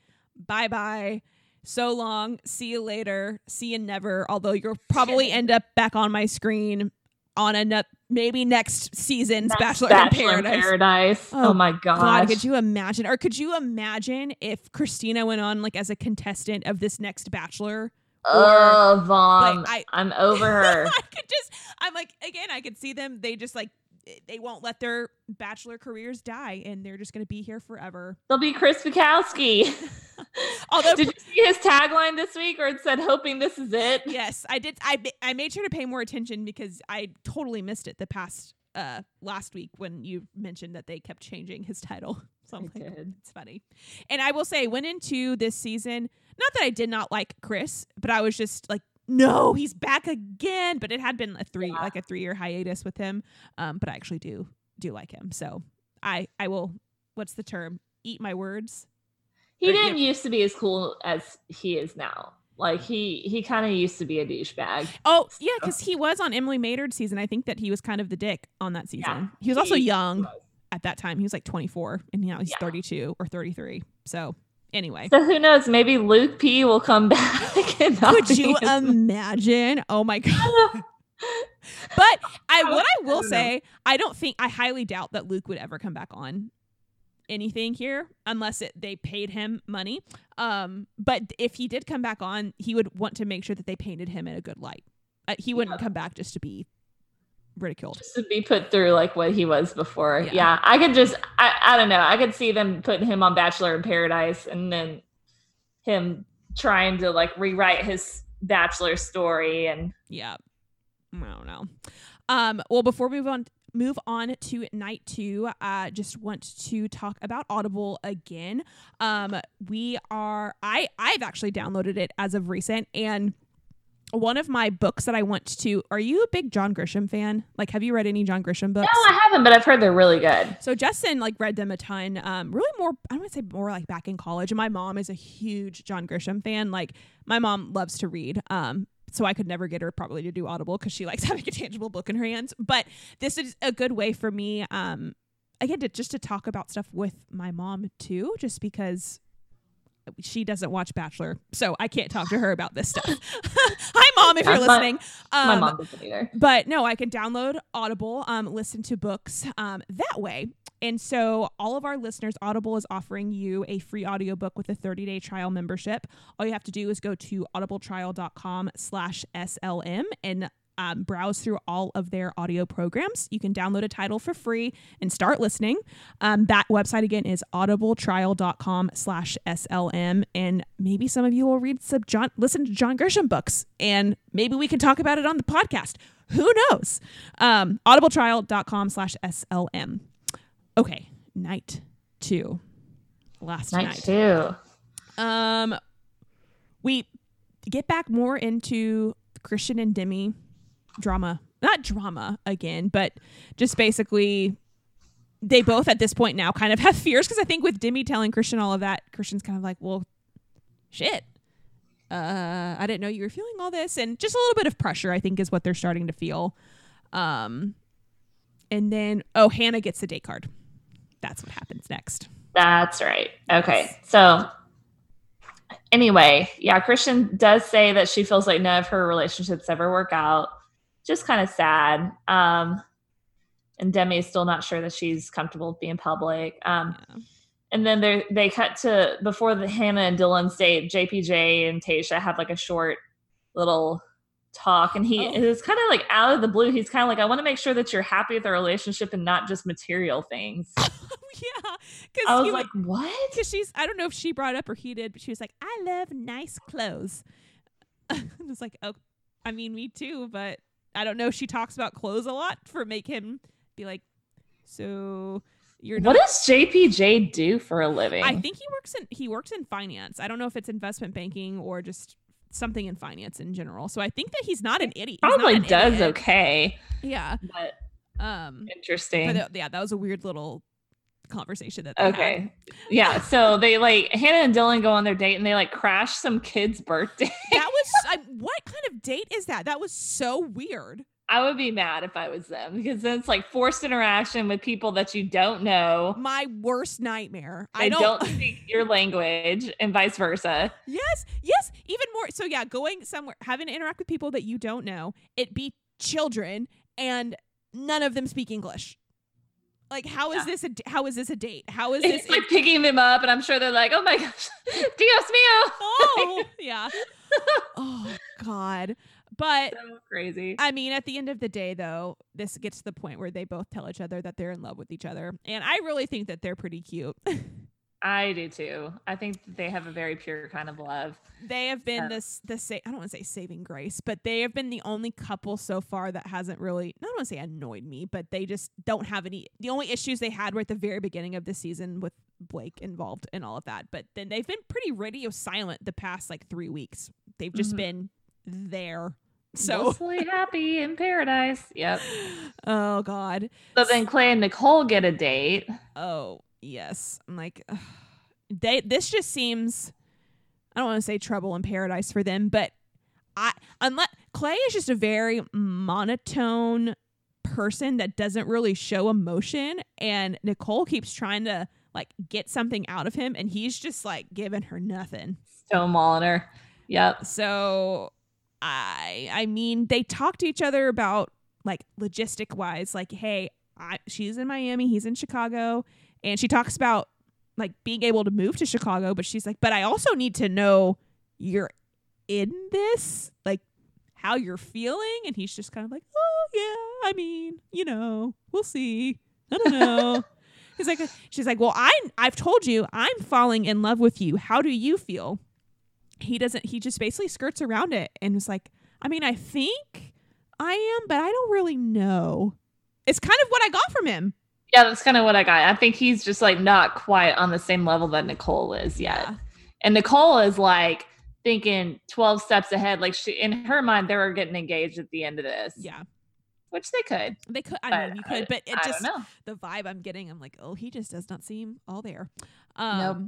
Bye bye. So long. See you later. See you never. Although you'll probably end up back on my screen on a ne- maybe next season's Next Bachelor, Bachelor in Paradise. Paradise. Oh, Oh, my gosh. God, could you imagine? Or could you imagine if Christina went on like as a contestant of this next Bachelor? Oh, Vaughn. like, I- I'm over her. I could just, I'm like, again, I could see them. They just like, eh, they won't let their bachelor careers die, and they're just gonna be here forever. They'll be Chris Bukowski. Although Did you see his tagline this week or it said hoping this is it? yes, I did. I I made sure to pay more attention because I totally missed it the past uh last week when you mentioned that they kept changing his title. So I'm I like, did. it's funny. And I will say, went into this season, not that I did not like Chris, but I was just like, no, he's back again. But it had been a three, Yeah. like a three year hiatus with him. Um, but I actually do do like him. So I I will. What's the term? Eat my words. He But, didn't used to be as cool as he is now. Like he he kind of used to be a douchebag. Oh yeah, because he was on Emily Maynard's season. I think that he was kind of the dick on that season. he was also he young was. at that time. He was like 24, and now he's Yeah. 32 or 33. So anyway, So who knows? Maybe Luke P will come back. And could you imagine? Oh my god. But I what I will say, I don't think I highly doubt that Luke would ever come back on anything here unless it they paid him money. Um, but if he did come back on, he would want to make sure that they painted him in a good light. Uh, he wouldn't Yeah. come back just to be ridiculed. just to be put through like what he was before. Yeah. Yeah, I could just I, I don't know. I could see them putting him on Bachelor in Paradise and then him trying to like rewrite his bachelor story and Yeah. I don't know. Um, well, before we move on move on to night two, uh just want to talk about Audible again. Um, we are I I've actually downloaded it as of recent and one of my books that I want to are you a big John Grisham fan? Like have you read any John Grisham books? no, I haven't, but I've heard they're really good. So Justin like read them a ton. Um, really more I don't want to say more like back in college. And my mom is a huge John Grisham fan. Like my mom loves to read. Um, so I could never get her probably to do Audible because she likes having a tangible book in her hands. But this is a good way for me. Um, again to just to talk about stuff with my mom too, just because she doesn't watch Bachelor, so I can't talk to her about this stuff. Hi, mom, if you're Yeah, my- listening. Um, My mom doesn't either. but no, I can download Audible, um, listen to books um, that way. And so, all of our listeners, Audible is offering you a free audiobook with a 30 day trial membership. All you have to do is go to audibletrial.com slash SLM and um, browse through all of their audio programs. You can download a title for free and start listening. Um, that website again is audibletrial.com slash SLM. And maybe some of you will read some John, listen to John Grisham books and maybe we can talk about it on the podcast. Who knows? Um, audibletrial.com slash SLM. Okay. Night two. Last Night night. two. Um, we get back more into Kristian and Demi drama. Not drama again, but just basically they both at this point now kind of have fears because I think with Demi telling Kristian all of that, Kristian's kind of like, well, shit. Uh, I didn't know you were feeling all this, and just a little bit of pressure. I think is what they're starting to feel. Um, and then oh, Hannah gets the date card. That's what happens next. That's right. Okay. So anyway, yeah, Kristian does say that she feels like none of her relationships ever work out. Just kind of sad. Um and Demi is still not sure that she's comfortable being public. Um Yeah. and then they they cut to before the Hannah and Dylan date, JPJ and Tayshia have like a short little talk and he Oh. is kind of like out of the blue he's kind of like i want to make sure that you're happy with the relationship and not just material things yeah, because i was like what because she's I don't know if she brought up or he did, but she was like, I love nice clothes. I was like, oh, I mean, me too, but I don't know if she talks about clothes a lot for make him be like, so you're What does JPJ do for a living? I think he works in he works in finance. I don't know if it's investment banking or just something in finance in general. So I think that he's not an idiot. He's probably an does idiot. okay, Yeah. but Um. interesting. But yeah, that was a weird little conversation that they had. okay, yeah. So they like Hannah and Dylan go on their date and they like crash some kid's birthday. That was I, what kind of date is that? That was so weird. I would be mad if I was them because then it's like forced interaction with people that you don't know. My worst nightmare. I don't, don't speak your language and vice versa. Yes, yes, even more. So yeah, going somewhere, having to interact with people that you don't know. It be children, and none of them speak English. Like, how is Yeah. this a how is this a date? How is this? It's like picking them up, and I'm sure they're like, "Oh my gosh, Dios mío!" oh yeah. oh God. But so crazy. I mean, at the end of the day, though, this gets to the point where they both tell each other that they're in love with each other, and I really think that they're pretty cute. I do too. I think they have a very pure kind of love. They have been this this sa- I don't want to say saving grace, but they have been the only couple so far that hasn't really I don't want to say annoyed me, but they just don't have any the only issues they had were at the very beginning of the season with Blake involved and all of that. But then they've been pretty radio silent the past like three weeks. They've just mm-hmm. been there. So mostly happy in paradise. Yep. Oh God. So then Clay and Nicole get a date. Oh yes. I'm like, ugh. they. This just seems. I don't want to say trouble in paradise for them, but I unless Clay is just a very monotone person that doesn't really show emotion, and Nicole keeps trying to like get something out of him, and he's just like giving her nothing. Stonewalling her. Yep. So I I mean they talk to each other about like logistic wise, like, hey, I, she's in Miami, he's in Chicago, and she talks about like being able to move to Chicago, but she's like, but I also need to know you're in this, like how you're feeling, and he's just kind of like, oh yeah, I mean, you know, we'll see. I don't know. he's like, she's like, well, I I've told you I'm falling in love with you. How do you feel? He doesn't he just basically skirts around it and was like i mean i think i am but i don't really know. It's kind of what i got from him. Yeah that's kind of what i got. I think he's just like not quite on the same level that nicole is yet. Yeah. and nicole is like thinking 12 steps ahead like she in her mind they were getting engaged at the end of this. Yeah. Which they could. They could i mean you could but it I just the vibe i'm getting i'm like oh he just does not seem all there. Um nope.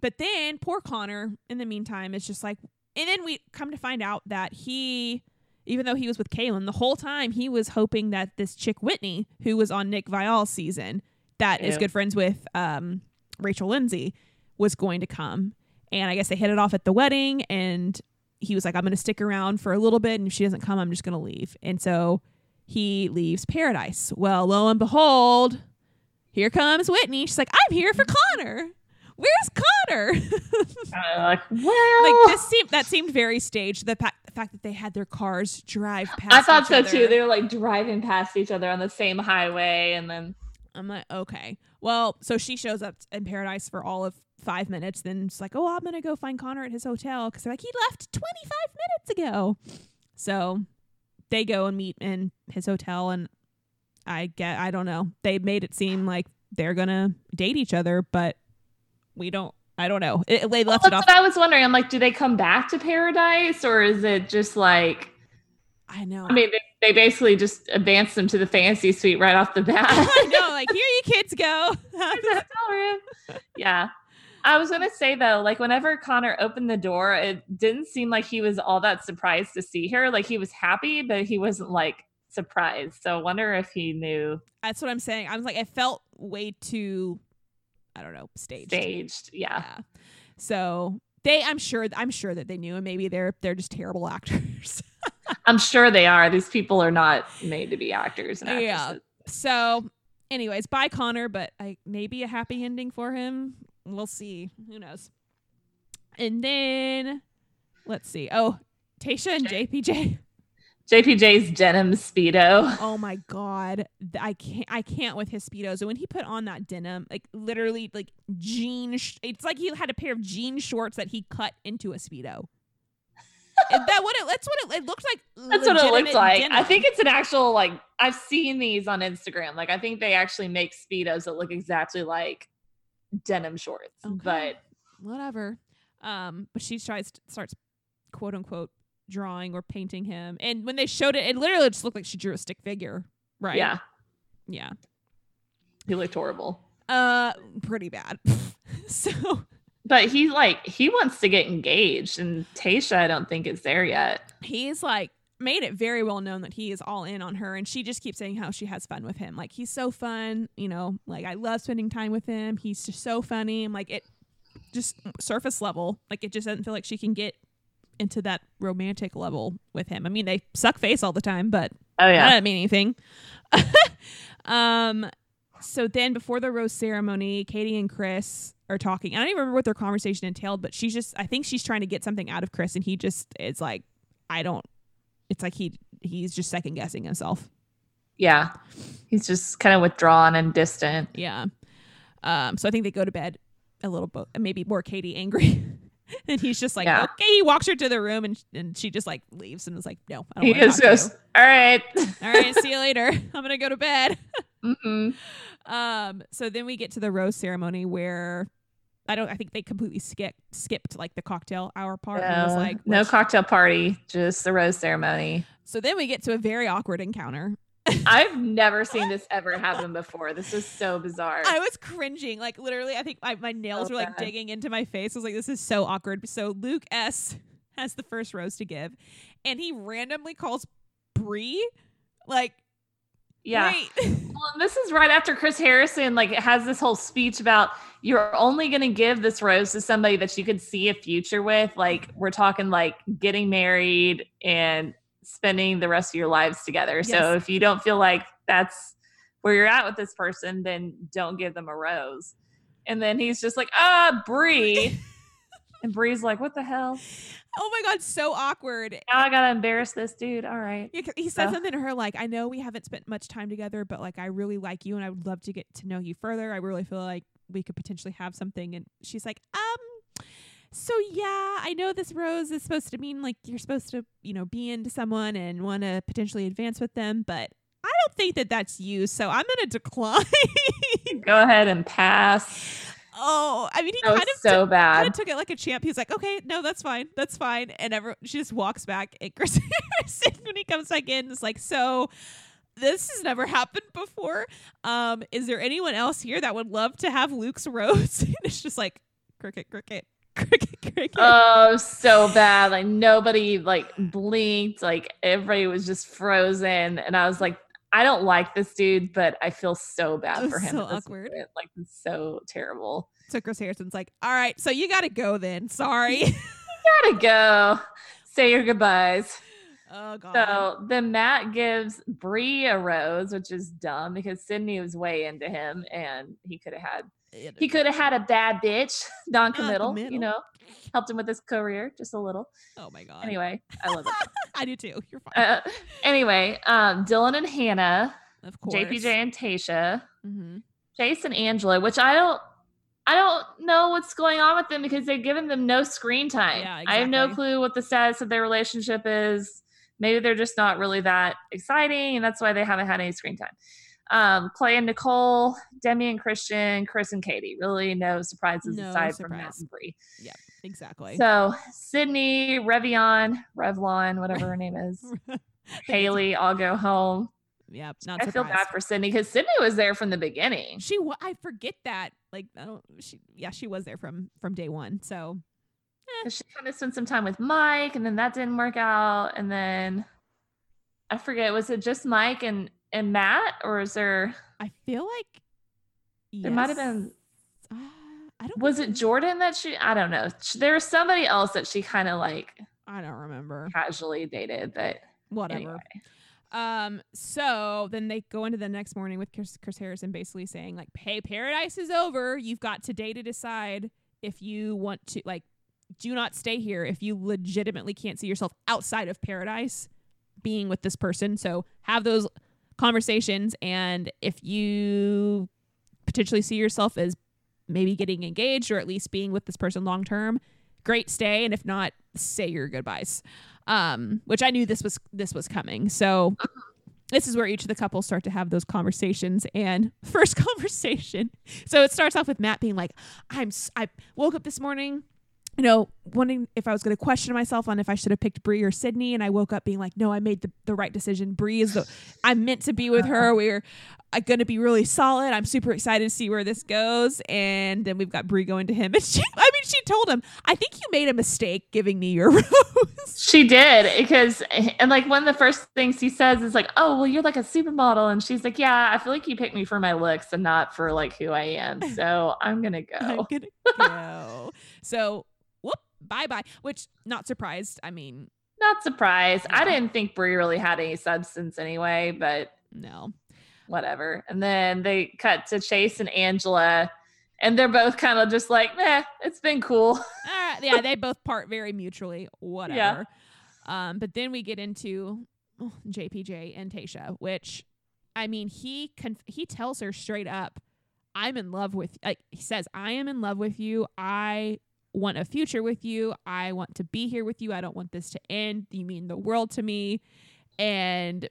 But then poor Connor, in the meantime, is just like, and then we come to find out that he, even though he was with Caelynn, the whole time he was hoping that this chick Whitney, who was on Nick Viall's season, that yeah. is good friends with um, Rachel Lindsay, was going to come. And I guess they hit it off at the wedding, and he was like, I'm going to stick around for a little bit, and if she doesn't come, I'm just going to leave. And so he leaves Paradise. Well, lo and behold, here comes Whitney. She's like, I'm here for Connor where's Connor? uh, like, well, like this seemed that seemed very staged. The, the fact that they had their cars drive past. I thought so other. too. They were like driving past each other on the same highway, and then I'm like, okay, well, so she shows up in Paradise for all of five minutes. Then it's like, oh, I'm gonna go find Connor at his hotel because they're like, he left 25 minutes ago. So they go and meet in his hotel, and I get, I don't know. They made it seem like they're gonna date each other, but we don't I don't know. It, they left well, it off. I was wondering. I'm like, do they come back to paradise or is it just like? I know. I mean, they, they basically just advance them to the fancy suite right off the bat. I know. Like, here you kids go. yeah. I was gonna say though, like whenever Connor opened the door, it didn't seem like he was all that surprised to see her. Like he was happy, but he wasn't like surprised. So I wonder if he knew. That's what I'm saying. I was like, it felt way too I don't know, staged. Staged, yeah. yeah. So they, I'm sure, I'm sure that they knew, and maybe they're they're just terrible actors. I'm sure they are. These people are not made to be actors and actresses. Yeah. So, anyways, bye Connor, but I maybe a happy ending for him. We'll see. Who knows? And then let's see. Oh, Tayshia and JPJ. JPJ's denim speedo. Oh my god, I can't. I can't with his speedos. And when he put on that denim, like literally, like jean. Sh- it's like he had a pair of jean shorts that he cut into a speedo. that what it? That's what it, it looks like. That's what it looks like. Denim. I think it's an actual like. I've seen these on Instagram. Like I think they actually make speedos that look exactly like denim shorts. Okay. But whatever. Um, but she tries to, starts quote unquote drawing or painting him. And when they showed it, it literally just looked like she drew a stick figure. Right. Yeah. Yeah. He looked horrible. Uh pretty bad. so But he's like he wants to get engaged and Tayshia I don't think is there yet. He's like made it very well known that he is all in on her and she just keeps saying how she has fun with him. Like he's so fun, you know, like I love spending time with him. He's just so funny. I'm like it just surface level. Like it just doesn't feel like she can get into that romantic level with him. I mean, they suck face all the time, but oh yeah, that doesn't mean anything. um, so then before the rose ceremony, Katie and Chris are talking. I don't even remember what their conversation entailed, but she's just I think she's trying to get something out of Chris, and he just is like, I don't. It's like he he's just second guessing himself. Yeah, he's just kind of withdrawn and distant. Yeah. Um. So I think they go to bed a little bit maybe more Katie angry. and he's just like, Yeah. okay. He walks her to the room and and she just like leaves and is like, no, I don't He want to just talk goes, to all right. All right, see you later. I'm gonna go to bed. hmm Um, so then we get to the rose ceremony where I don't. I think they completely skipped skipped like the cocktail hour part. and was No, like, no cocktail party, just the rose ceremony. so then we get to a very awkward encounter. I've never seen this ever happen before. This is so bizarre. I was cringing, like literally. I think my, my nails So were like bad. digging into my face. I was like, this is so awkward. So Luke S has the first rose to give, and he randomly calls Bri, like, yeah. Well, this is right after Chris Harrison like has this whole speech about you're only going to give this rose to somebody that you could see a future with. Like we're talking like getting married and spending the rest of your lives together. So if you don't feel like that's where you're at with this person, then don't give them a rose. And then he's just like, ah, Bri. and Bri's like, what the hell? oh my god, so awkward. Now I gotta embarrass this dude. All right. He said So- something to her like, "I know we haven't spent much time together, but like, I really like you, and I would love to get to know you further. I really feel like we could potentially have something." And she's like, "Um, so yeah, I know this rose is supposed to mean like you're supposed to, you know, be into someone and want to potentially advance with them, but I don't think that that's you. So I'm gonna decline." Go ahead and pass. oh, I mean, he kind of so kind bad. of took it like a champ. He's like, okay, no, that's fine, that's fine. And ever she just walks back. And Chris Harrison, when he comes back in, is like, so this has never happened before. Um, is there anyone else here that would love to have Luke's rose? and it's just like cricket, cricket, cricket, cricket. Oh, so bad. Like nobody like blinked. Like everybody was just frozen. And I was like, I don't like this dude, but I feel so bad for him. so awkward. moment. Like it's so terrible. so Chris Harrison's like, all right, so you got to go then. Sorry. Gotta go. Say your goodbyes. oh god. So then Matt gives Bri a rose, which is dumb because Sydney was way into him and he could have had he could have had a bad bitch, non-committal, you know, helped him with his career just a little. oh my god. Anyway, I love it. I do too. You're fine. Uh, anyway, um, Dylan and Hannah, of course. JPJ and Tayshia, mm-hmm. Chase and Angela, which I don't I don't know what's going on with them because they've given them no screen time. Yeah, I have no clue what the status of their relationship is. Maybe they're just not really that exciting, and that's why they haven't had any screen time. Um, Clay and Nicole, Demi and Kristian, Chris and Katie. Really no surprises No aside from Matt surprise. and Bri. Exactly. So Sydney, Revion, Revlon, whatever her name is, Haley, I'll go home. Yep. Not I feel bad for Sydney because Sydney was there from the beginning. She wa- I forget that. Like I don't she yeah, she was there from from day 1. So 'Cause She kind of spent some time with Mike, and then that didn't work out. And then I forget, was it just Mike and and Matt, or is there I feel like There might have been- Uh, I don't was it Jordan that she? I don't know. There was somebody else that she kind of like I don't remember. casually dated, but Whatever. anyway. Um. So then they go into the next morning with Chris, Chris Harrison basically saying like, "Hey, paradise is over. You've got today to decide if you want to like, do not stay here if you legitimately can't see yourself outside of paradise, being with this person. So have those conversations, and if you potentially see yourself as maybe getting engaged or at least being with this person long term, great, stay. And if not, say your goodbyes." um which i knew this was this was coming so this is where each of the couples start to have those conversations and first conversation so it starts off with matt being like i'm i woke up this morning you know wondering if i was going to question myself on if i should have picked bri or sydney and i woke up being like no i made the, the right decision. Bri is the i'm meant to be with her. We're uh, going to be really solid. I'm super excited to see where this goes. And then we've got bri going to him. And she i mean she told him i think you made a mistake giving me your rose. She did because, and like one of the first things he says is like, "Oh, well, you're like a supermodel," and she's like, "Yeah, I feel like you picked me for my looks and not for like who I am, so I'm gonna go. I'm go." gonna go. so bye bye. Which not surprised. I mean, Not surprised. I didn't think Bri really had any substance anyway, but no. whatever. And then they cut to Chase and Angela, and they're both kind of just like, "Nah, it's been cool." Right, yeah, they both part very mutually. Whatever. Um, but then we get into oh, JPJ and Tayshia, which I mean, he conf- he tells her straight up, I'm in love with like he says I am in love with you. I want a future with you. I want to be here with you. I don't want this to end. You mean the world to me. And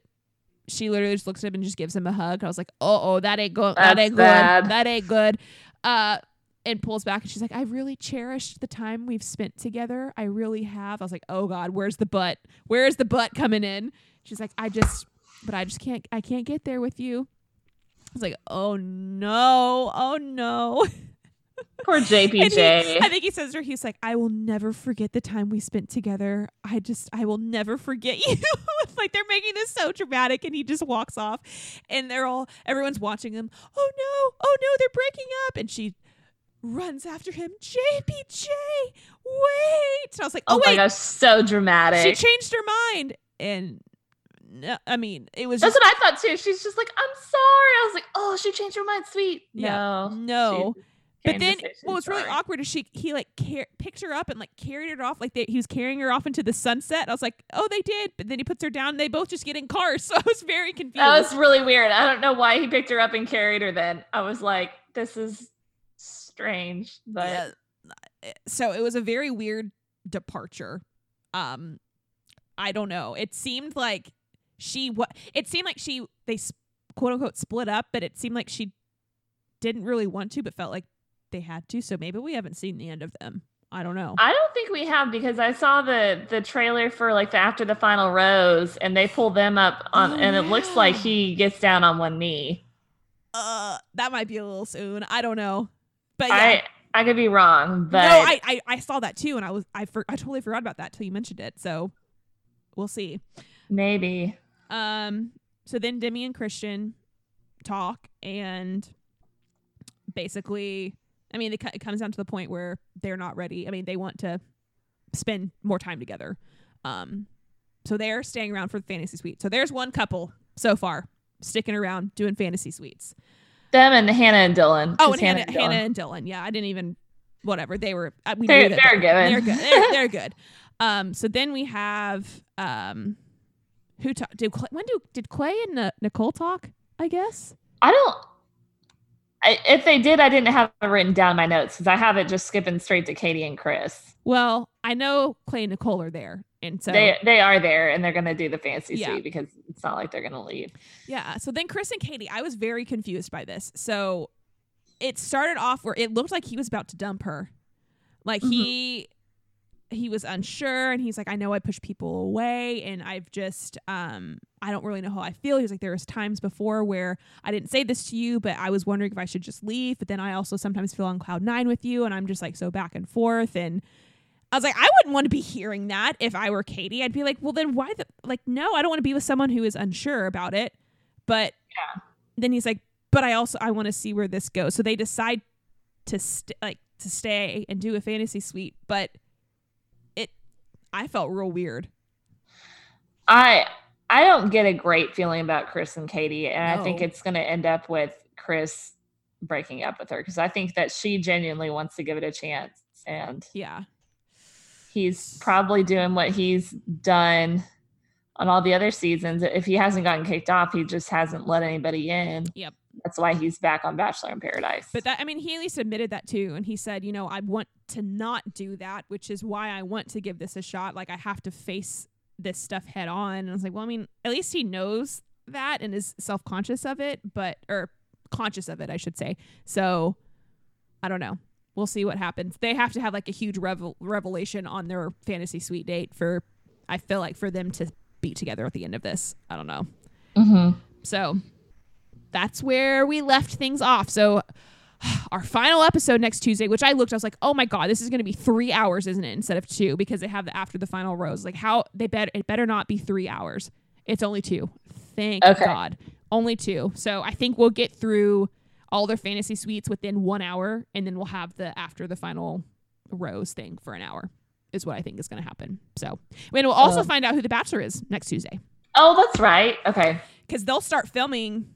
she literally just looks at him and just gives him a hug. I was like, "Oh, oh, that ain't good. That ain't bad. good. That ain't good." Uh and pulls back and she's like, I really cherished the time we've spent together. I really have. I was like, oh God, where's the butt? Where's the butt coming in? She's like, I just, but I just can't, I can't get there with you. I was like, oh no, oh no. Poor And he- I think he says to her, he's like, I will never forget the time we spent together. I just, I will never forget you. It's like they're making this so dramatic, and he just walks off, and they're all, everyone's watching him. Oh no, oh no, they're breaking up, and she runs after him. JPJ, wait! And I was like, oh oh, my wait, gosh, so dramatic. she changed her mind, and no, I mean, it was That's just, what I thought too. She's just like, I'm sorry. I was like, oh, she changed her mind. Sweet. Yeah. No. no. She But then what was really sorry. awkward is she he like car- picked her up and like carried her off like they, he was carrying her off into the sunset. I was like, oh, they did. But then he puts her down. And they both just get in cars. So I was very confused. That was really weird. I don't know why he picked her up and carried her then. I was like, this is strange. But Yeah. So it was a very weird departure. Um, I don't know. It seemed like she what it seemed like she they quote unquote split up, but it seemed like she didn't really want to, but felt like they had to. So maybe we haven't seen the end of them. I don't know. I don't think we have because I saw the the trailer for like the after the final rose and they pull them up on Oh, and it looks like he gets down on one knee. uh that might be a little soon i don't know but yeah I I could be wrong, but no I, I i saw that too and i was i for, i totally forgot about that till you mentioned it so we'll see maybe. um so then demi and kristian talk and basically i mean it, it comes down to the point where they're not ready i mean they want to spend more time together um so they're staying around for the fantasy suite so there's one couple so far sticking around doing fantasy suites Them and Hannah and Dylan. Oh, and Hannah, Dylan. Hannah and Dylan. Yeah, I didn't even whatever they were. Uh, we They're- they're good. They're good. They're, they're good. Um, so then we have um, who ta- did when do did Clay and uh, Nicole talk? I guess. I don't. I, if they did, I didn't have it written down in my notes because I have it just skipping straight to Katie and Chris. Well, I know Clay and Nicole are there, and so they they are there and they're gonna do the fancy Yeah. suite because it's not like they're gonna leave. Yeah. So then Chris and Katie, I was very confused by this. So it started off where it looked like he was about to dump her. Like mm-hmm. he he was unsure and he's like, I know I push people away and I've just um I don't really know how I feel. He was like, there was times before where I didn't say this to you, but I was wondering if I should just leave. But then I also sometimes feel on cloud nine with you and I'm just like so back and forth and I was like, I wouldn't want to be hearing that if I were Katie. I'd be like, well, then why the like? No, I don't want to be with someone who is unsure about it. But Yeah. then he's like, but I also I want to see where this goes. So they decide to st- like to stay and do a fantasy suite, but I felt real weird. I I don't get a great feeling about Chris and Katie, and I think it's gonna end up with Chris breaking up with her because I think that she genuinely wants to give it a chance, and Yeah. he's probably doing what he's done on all the other seasons. If he hasn't gotten kicked off, he just hasn't let anybody in. Yep. That's why he's back on Bachelor in Paradise. But that I mean, he at least admitted that too, and he said, you know, I want to not do that, which is why I want to give this a shot. Like I have to face this stuff head on. And I was like, well, I mean, at least he knows that and is self conscious of it, but or conscious of it, I should say. So I don't know. We'll see what happens. They have to have like a huge revel- revelation on their fantasy suite date for, I feel like, for them to be together at the end of this. I don't know. hmm So that's where we left things off. So our final episode next Tuesday, which I looked, I was like, oh my god, this is going to be three hours, isn't it, instead of two, because they have the after the final rose. Like how they bet it better not be three hours. It's only two. Thank Okay. God, only two. So I think we'll get through all their fantasy suites within one hour, and then we'll have the after the final rose thing for an hour. Is what I think is going to happen. So, and we'll also Uh. find out who the Bachelor is next Tuesday Oh, that's right. Okay. because they'll start filming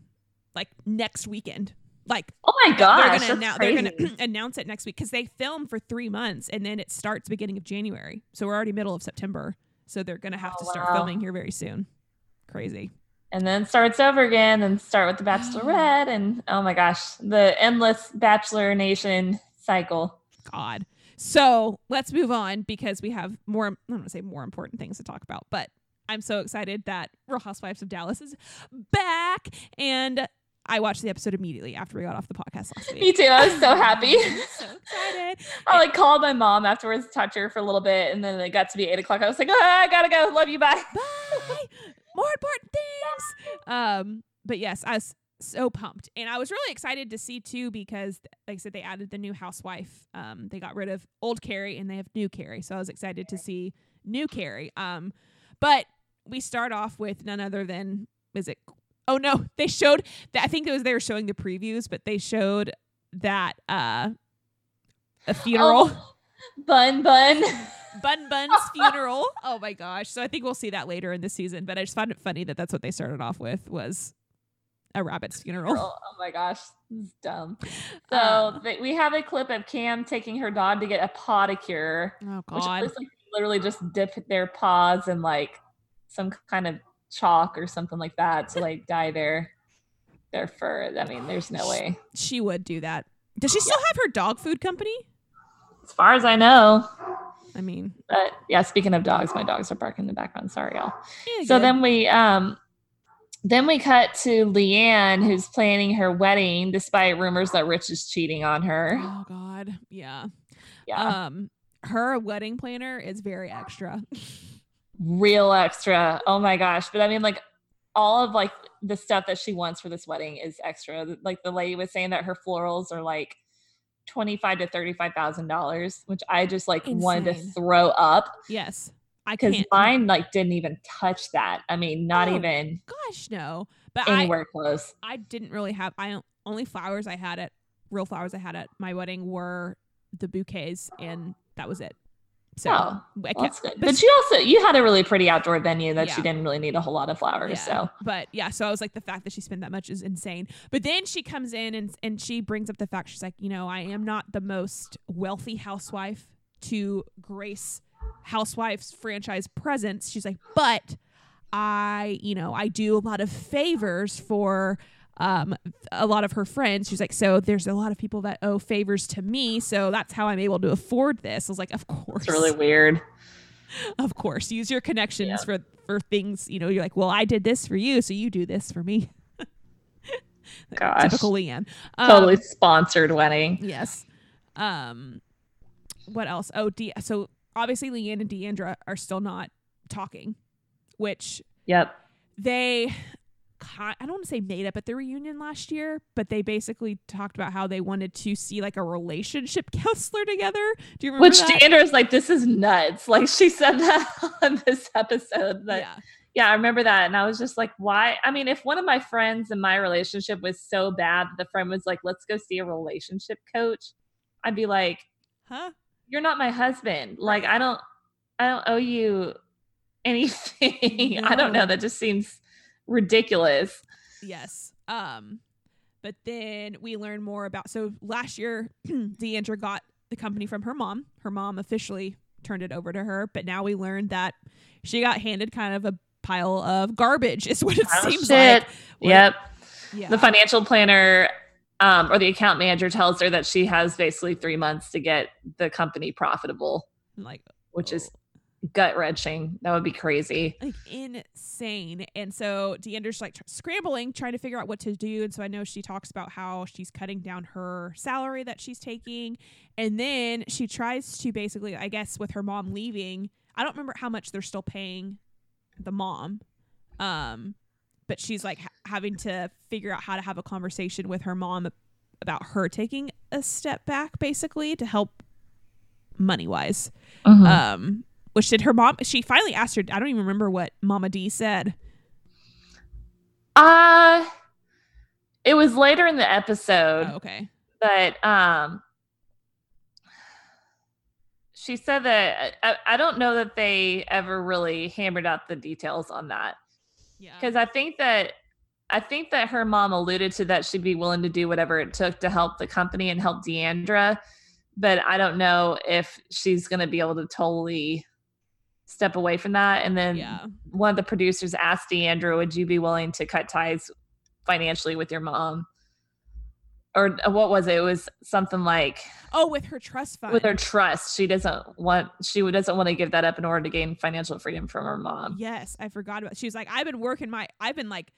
like next weekend. Like Oh my gosh, they're gonna annou- they're gonna announce it next week because they film for three months and then it starts beginning of January. So we're already middle of September. So they're gonna have Oh, to start wow. filming here very soon. Crazy. and then starts over again and start with the bachelorette and oh my gosh the endless bachelor nation cycle God. So let's move on because we have more, I don't want to say more important things to talk about, but I'm so excited that Real Housewives of Dallas is back. And I watched the episode immediately after we got off the podcast last week. me too i was so happy so excited. i like called my mom afterwards to touch her for a little bit and then it got to be eight o'clock i was like ah, i gotta go love you bye Bye. More important things. Um, but yes, I was so pumped. And I was really excited to see too because like I said, they added the new housewife. Um, they got rid of old Carrie and they have new Carrie. So I was excited to see new Carrie. Um, but we start off with none other than is it oh no, they showed that I think it was they were showing the previews, but they showed that uh a funeral. Oh, bun bun Bun Bun's funeral. Oh my gosh! So I think we'll see that later in the season. But I just found it funny that that's what they started off with was a rabbit's funeral. Oh, oh my gosh, this is dumb. So Uh. th- we have a clip of Cam taking her dog to get a podicure, Oh which God! looks like literally just dip their paws in like some kind of chalk or something like that to like dye their their fur. I mean, there's no way. She would do that. Does she still have her dog food company? As far as I know. I mean, But yeah, speaking of dogs, my dogs are barking in the background. Sorry, y'all. So good. then we um then we cut to LeeAnne who's planning her wedding despite rumors that Rich is cheating on her. Oh God! Yeah. Yeah. Um, her wedding planner is very extra. Real extra. Oh my gosh. But I mean like all of like the stuff that she wants for this wedding is extra. Like the lady was saying that her florals are like twenty-five to thirty-five thousand dollars, which I just like wanted to throw up yes, I because mine like didn't even touch that. I mean, not Oh, even Gosh, no. But I, anywhere close. I didn't really have. I only flowers I had at real flowers I had at my wedding were the bouquets, and that was it. So Oh, Well, that's good. But you also you had a really pretty outdoor venue that Yeah. she didn't really need a whole lot of flowers. Yeah. So But yeah, so I was like, the fact that she spent that much is insane. But then she comes in and and she brings up the fact she's like, you know, I am not the most wealthy housewife to grace Housewives franchise presence. She's like, but I, you know, I do a lot of favors for um a lot of her friends. She's like, so there's a lot of people that owe favors to me, so that's how I'm able to afford this. I was like, of course it's really weird. of course use your connections Yeah. for for things you know you're like well i did this for you so you do this for me Gosh. typical leeanne Um, Totally sponsored wedding. yes um what else oh De- so obviously leeanne and d'andra are still not talking which Yep. they I don't want to say made up at the reunion last year, but they basically talked about how they wanted to see like a relationship counselor together. Do you remember Which that? Like, this is nuts. Like she said that on this episode. That yeah. yeah, I remember that. And I was just like, why? I mean, if one of my friends in my relationship was so bad that the friend was like, let's go see a relationship coach, I'd be like, Huh? you're not my husband. Like I don't I don't owe you anything. I don't know. That just seems ridiculous. Yes. Um, but then we learn more about. So last year, D'Andra got the company from her mom. Her mom officially turned it over to her, but now we learned that she got handed kind of a pile of garbage. Is what it Oh, seems shit. like. What- Yep. Yeah. The financial planner um, or the account manager tells her that she has basically three months to get the company profitable, like which is oh, gut wrenching. That would be crazy. like insane. And so D'Andra's like tr- scrambling, trying to figure out what to do. And so I know she talks about how she's cutting down her salary that she's taking. And then she tries to basically, I guess, with her mom leaving, I don't remember how much they're still paying the mom. Um, but she's like ha- having to figure out how to have a conversation with her mom about her taking a step back, basically, to help money wise. Mm-hmm. Um, which did her mom? She finally asked her. I don't even remember what Mama D said. Uh it was later in the episode, Oh, okay. but um she said that I, I don't know that they ever really hammered out the details on that. Yeah. because I think that I think that her mom alluded to that she'd be willing to do whatever it took to help the company and help D'Andra, but I don't know if she's going to be able to totally step away from that. And then Yeah. one of the producers asked D'Andra, "Would you be willing to cut ties financially with your mom?" Or uh, what was it? It was something like Oh, with her trust fund. with her trust. She doesn't want she doesn't want to give that up in order to gain financial freedom from her mom. Yes, I forgot about. She was like, I've been working my, I've been like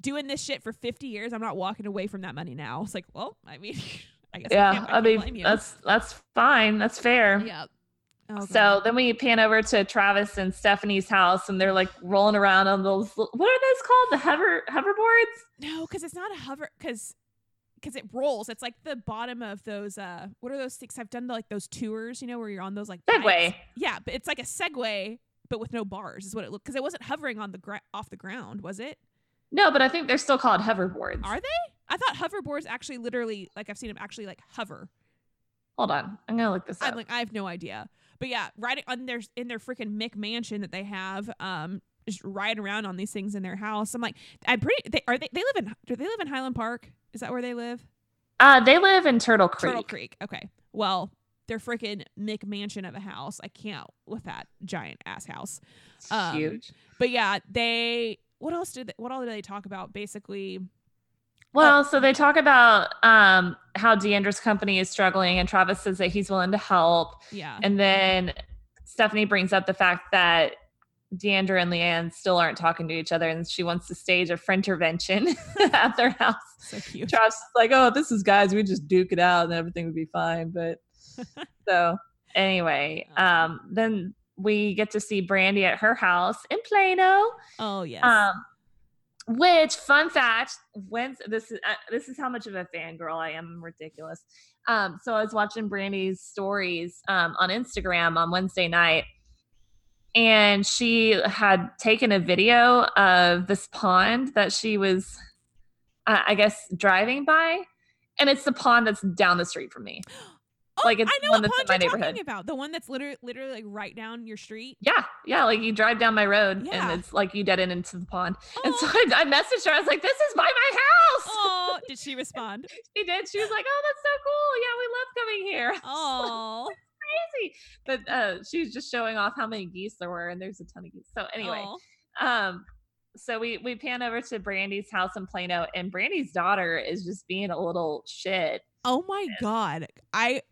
doing this shit for 50 years. I'm not walking away from that money now. It's like, well, I mean, I guess. Yeah, I, I mean that's that's fine. That's fair. yeah. Oh, So then we pan over to Travis and Stephanie's house, and they're like rolling around on those. What are those called? The hover hoverboards? no, because it's not a hover, because because it rolls. It's like the bottom of those. uh What are those things? I've done like those tours, you know, where you're on those like. Segway. Yeah, but it's like a Segway, but with no bars, is what it looked. Because it wasn't hovering on the gra- off the ground, was it? No, but I think they're still called hoverboards. Are they? I thought hoverboards actually, literally, like I've seen them actually like hover. Hold on, I'm gonna look this up. I'm like, I have no idea. But yeah, riding on their in their freaking Mick mansion that they have, um, just riding around on these things in their house. I'm like, I'm pretty. They, are they? They live in? Do they live in Highland Park? Is that where they live? uh, they live in Turtle Creek. Turtle Creek. Okay. Well, their freaking Mick mansion of a house. I can't with that giant ass house. It's Um, huge. But yeah, they. What else did? They, what all did they talk about? Basically, Well, so they talk about um, how D'Andra's company is struggling, and Travis says that he's willing to help. yeah. And then Stephanie brings up the fact that D'Andra and LeeAnne still aren't talking to each other, and she wants to stage a friend intervention at their house. so cute. Travis is like, "Oh, this is guys, we just duke it out, and everything would be fine." But so anyway, um, then we get to see Brandi at her house in Plano. Oh yes. Um, which fun fact? When this is uh, this is how much of a fangirl I am. I'm ridiculous. Um, so I was watching Brandi's stories um, on Instagram on Wednesday night, and she had taken a video of this pond that she was, uh, I guess, driving by, and it's the pond that's down the street from me. like, it's I know one that's in my you're neighborhood. talking about. The one that's literally, literally like right down your street. Yeah, yeah. Like you drive down my road, Yeah. and it's like you dead end into the pond. And so Oh, I, I messaged her. I was like, "This is by my house." oh, did she respond? She did. She was like, "Oh, that's so cool. Yeah, we love coming here." Oh, Crazy. But uh, she was just showing off how many geese there were, and there's a ton of geese. So anyway, Aw. um, so we we pan over to Brandi's house in Plano, and Brandi's daughter is just being a little shit. Oh my god. I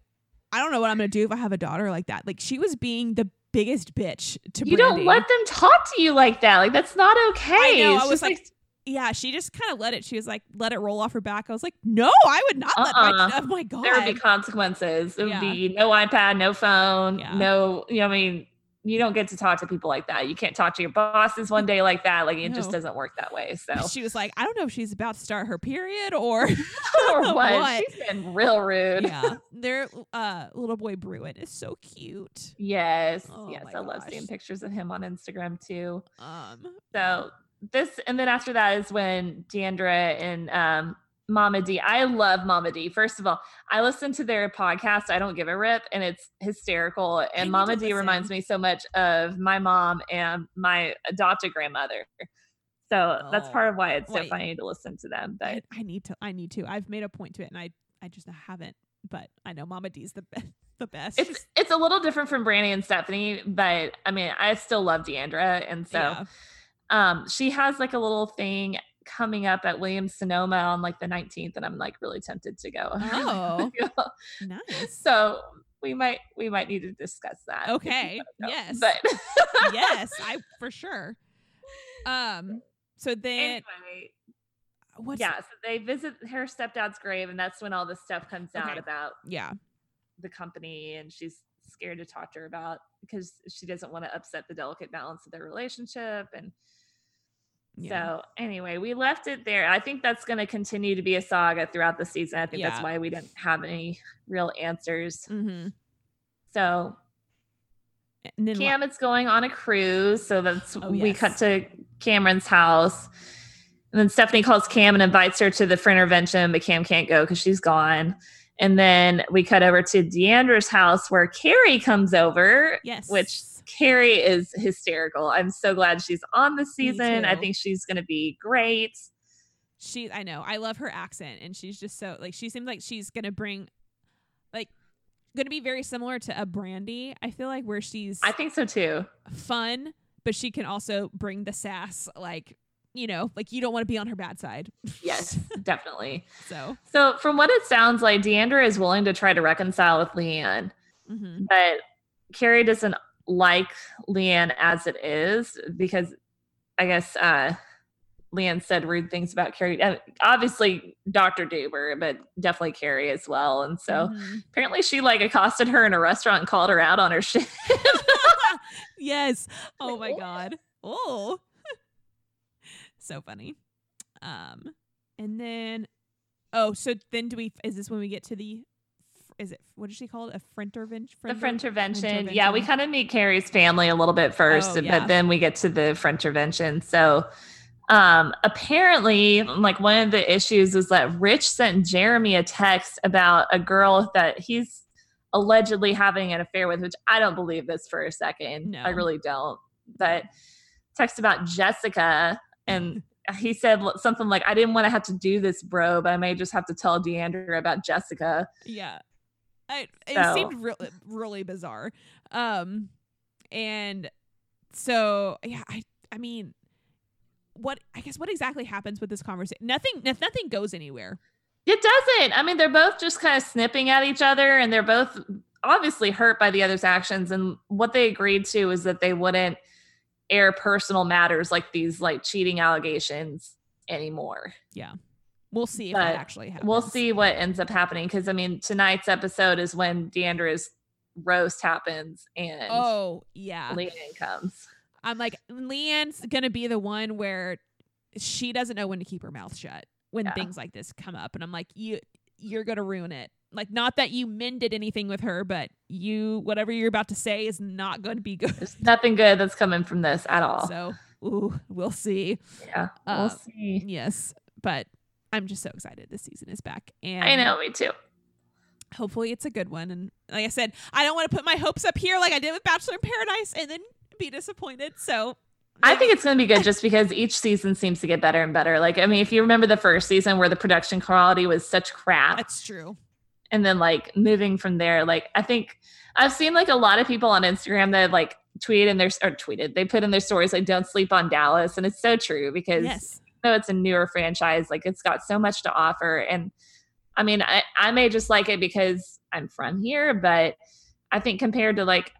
I don't know what I'm gonna do if I have a daughter like that. Like she was being the biggest bitch to You Brandi. don't let them talk to you like that. Like that's not okay. I know, It's I was just like, yeah, she just kind of let it. She was like, let it roll off her back. I was like, no, I would not let my. Uh-uh. Oh my god. there would be consequences. It would Yeah. be no iPad, no phone, Yeah. no. You know, I mean, you don't get to talk to people like that. You can't talk to your bosses one day like that. Like it just doesn't work that way. So She was like, I don't know if she's about to start her period or or what? What? She's been real rude. yeah. Their uh little boy Bruin is so cute. Yes, Oh yes, I love seeing pictures of him on Instagram too. Um. So this, and then after that is when Deandra and um, Mama D. I love Mama D. First of all, I listen to their podcast. I don't give a rip, and it's hysterical. And Mama D reminds me so much of my mom and my adopted grandmother. So that's Oh, part of why it's so wait. funny to listen to them. I, But I need to. I need to. I've made a point to it, and I I just haven't. But I know Mama D's the best. The best. it's it's a little different from Brandi and Stephanie. But I mean, I still love D'Andra, and so. yeah. um she has like a little thing coming up at Williams Sonoma on like the 19th and I'm like really tempted to go. Oh. nice. so we might we might need to discuss that. Okay. Yes. But yes, I for sure. Um. So then, anyway, what's yeah, so they visit her stepdad's grave and that's when all this stuff comes out about yeah. the company and she's scared to talk to her about because she doesn't want to upset the delicate balance of their relationship and Yeah. So anyway, we left it there. I think that's going to continue to be a saga throughout the season. I think Yeah. that's why we didn't have any real answers. mm-hmm. So And then Cam is going on a cruise, so that's Oh, we yes. cut to Kameron's house. And then Stephanie calls Cam and invites her to the for intervention, but Cam can't go because she's gone. And then we cut over to D'Andra's house where Carrie comes over, yes, which Carrie is hysterical. I'm so glad she's on the season. I think she's going to be great. she I know I love her accent and she's just so like she seems like she's gonna bring like going to be very similar to a Brandi. I feel like where she's I think so too. fun, but she can also bring the sass. Like you know, like you don't want to be on her bad side. Yes, definitely. So, So from what it sounds like, D'Andra is willing to try to reconcile with LeeAnne, mhm. but Carrie doesn't like LeeAnne as it is because I guess uh LeeAnne said rude things about Carrie. And obviously, Dr. Deuber, but definitely Carrie as well. And so Mhm. apparently she like accosted her in a restaurant and called her out on her shit. yes. Oh my god. Oh. so funny. Um and then oh, so then do we is this when we get to the is it what did she call it? A frintervention? the French intervention. Yeah, we kind of meet Kary's family a little bit first, Oh, but then we get to the French intervention. So um apparently like one of the issues is that Rich sent Jeremy a text about a girl that he's allegedly having an affair with, which I don't believe this for a second. No. I really don't. But text about Jessica and he said something like, I didn't want to have to do this, bro, but I may just have to tell D'Andra about Jessica. Yeah. I, it So- seemed really really bizarre. Um and so yeah, I I mean what I guess what exactly happens with this conversation? Nothing nothing goes anywhere. It doesn't. I mean, they're both just kind of snipping at each other and they're both obviously hurt by the other's actions. And what they agreed to is that they wouldn't air personal matters like these like cheating allegations anymore. We'll see if that actually happens. We'll see what ends up happening. Cause I mean, tonight's episode is when D'Andra's roast happens and Oh, yeah. LeeAnne comes. I'm like, LeeAnne's gonna be the one where she doesn't know when to keep her mouth shut when Yeah. things like this come up, and I'm like, you you're gonna ruin it. Like, not that you mended anything with her, but you whatever you're about to say is not going to be good. There's nothing good that's coming from this at all. So, ooh, we'll see. yeah. We'll uh, see. Yes, but I'm just so excited this season is back, and I know, me too. hopefully it's a good one. And like I said, I don't want to put my hopes up here like I did with Bachelor in Paradise and then be disappointed. So I think it's going to be good just because each season seems to get better and better. Like, I mean, if you remember the first season where the production quality was such crap, that's true. and then like moving from there, like, I think I've seen like a lot of people on Instagram that like tweeted in their or tweeted, they put in their stories like, don't sleep on Dallas. And it's so true because Yes. Though it's a newer franchise, like, it's got so much to offer. And I mean, I, I may just like it because I'm from here, but I think compared to like,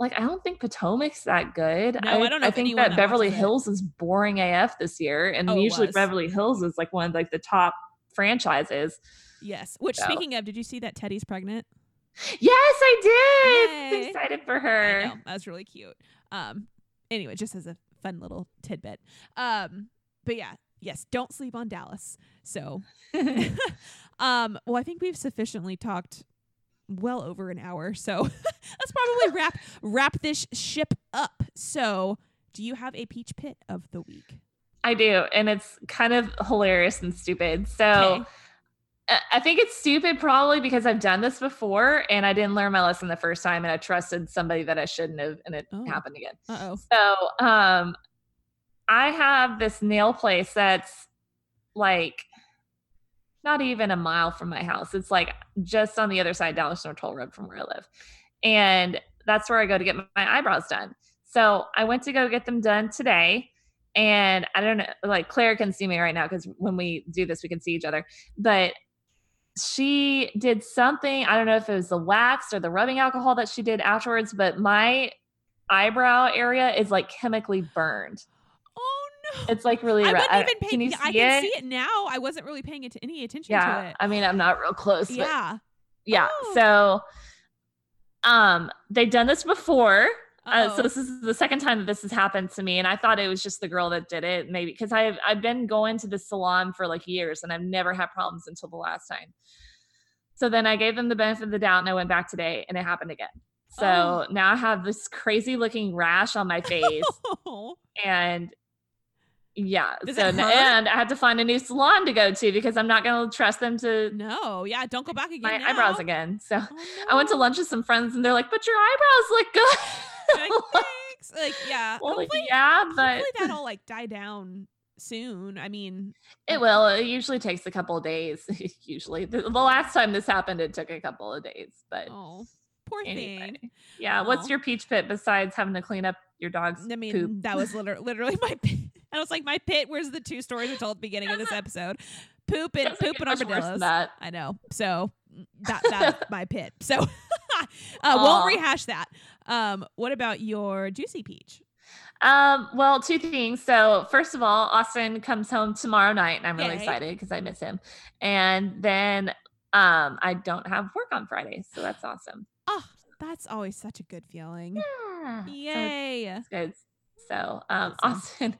like I don't think Potomac's that good. No, I don't know I think that that Beverly. Hills is boring AF this year, and Oh, usually. Beverly Hills is like one of like the top franchises. Yes. Which So. speaking of, did you see that Teddi's pregnant? Yes, I did. Excited for I her. know. That was really cute. Um anyway, just as a fun little tidbit. Um but yeah, yes, don't sleep on Dallas. So um well I think we've sufficiently talked well over an hour. So let's probably wrap wrap this ship up. So do you have a peach pit of the week? I do, and it's kind of hilarious and stupid. So. Okay. I- think it's stupid probably because I've done this before and I didn't learn my lesson the first time and I trusted somebody that I shouldn't have and it Oh. happened again. Uh-oh. So, um I have this nail place that's like not even a mile from my house. It's like just on the other side, of Dallas North Toll Road from where I live. And that's where I go to get my eyebrows done. So I went to go get them done today. And I don't know, like Claire can see me right now because when we do this, we can see each other. But she did something. I don't know if it was the wax or the rubbing alcohol that she did afterwards, but my eyebrow area is like chemically burned. No. It's like really I red. wasn't even pay. Can you see I can it? see it now. I wasn't really paying it to any attention to Yeah. it. I mean, I'm not real close, but Yeah. yeah. Oh. So um they've done this before. Uh, so this is the second time that this has happened to me, and I thought it was just the girl that did it, maybe because I've I've been going to the salon for like years, and I've never had problems until the last time. So then I gave them the benefit of the doubt, and I went back today, and it happened again. So Oh. now I have this crazy looking rash on my face, and yeah, Does so and I had to find a new salon to go to because I'm not going to trust them to No, yeah, don't go back again. my now. eyebrows again. So Oh, I went to lunch with some friends and they're like, but your eyebrows look good. Like, thanks. Like, yeah. well, hopefully, yeah, but hopefully that'll like die down soon. I mean, it will. It usually takes a couple of days. usually, the, the last time this happened, it took a couple of days. But oh, poor Anyway. thing. Yeah. What's oh. your peach pit besides having to clean up your dog's I mean, poop? that was literally, literally my pit. I was like, my pit. Where's the two stories we told at the beginning of this episode? Poop and Doesn't poop get and much worse than armadillos. that. I know. So mm, that that's my pit. So uh, won't rehash that. Um, what about your juicy peach? Um, well, two things. So, first of all, Austin comes home tomorrow night, and I'm really Yay. excited because I miss him. And then um, I don't have work on Friday, so that's awesome. Oh, that's always such a good feeling. Yeah. So Yay. it's good. So, um, Awesome. Austin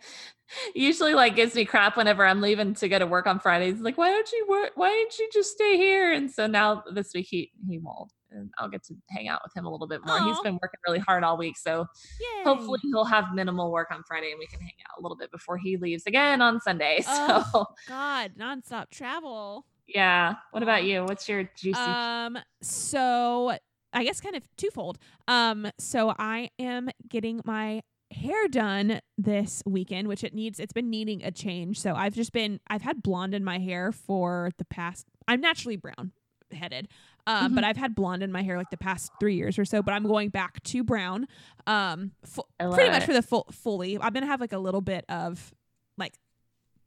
usually like gives me crap whenever I'm leaving to go to work on Fridays. He's like, why don't you work? Why didn't you just stay here? And so now this week he he won't, and I'll get to hang out with him a little bit more. He's been working really hard all week, so Yay. hopefully he'll have minimal work on Friday and we can hang out a little bit before he leaves again on Sunday. So Oh. God, nonstop travel. yeah. What about you? What's your juicy? Um, so I guess kind of twofold. Um, so I am getting my hair done this weekend, which it needs. It's been needing a change. So I've just been. I've had blonde in my hair for the past. I'm naturally brown headed. Um, but I've had blonde in my hair like the past three years or so. But I'm going back to brown. Um, fu- pretty love much it. for the full fully. I'm gonna have like a little bit of like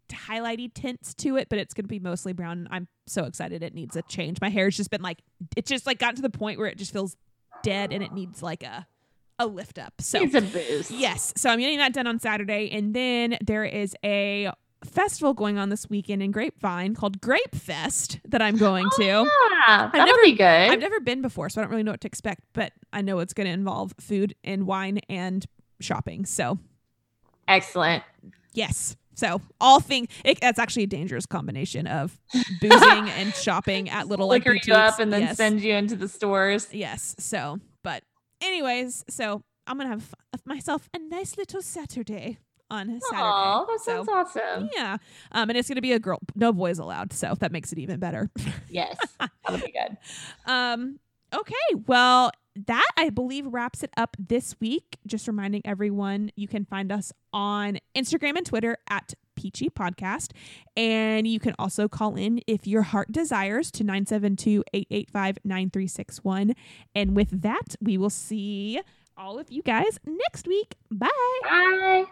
highlighty tints to it, but it's gonna be mostly brown. I'm so excited it needs a change. My hair's just been like it's just like gotten to the point where it just feels dead and it needs like a a lift up. So Needs a boost. yes, so I'm getting that done on Saturday, and then there is a festival going on this weekend in Grapevine called Grape Fest that I'm going to. Yeah, that'll never- be good. I've never been before, so I don't really know what to expect, but I know it's going to involve food and wine and shopping. So, Excellent. yes. So, all things it, that's actually a dangerous combination of boozing and shopping at little like Liquor you up and then yes. send you into the stores. Yes. So, anyways, so I'm going to have myself a nice little Saturday on a Saturday. Oh, that so, sounds awesome. yeah. Um, and it's going to be a girl, no boys allowed. So that makes it even better. Yes, that'll be good. Um, okay, well, that I believe wraps it up this week. Just reminding everyone you can find us on Instagram and Twitter at Peachy Podcast. And you can also call in if your heart desires to 972 885 9361. And with that, we will see all of you guys next week. Bye. Bye.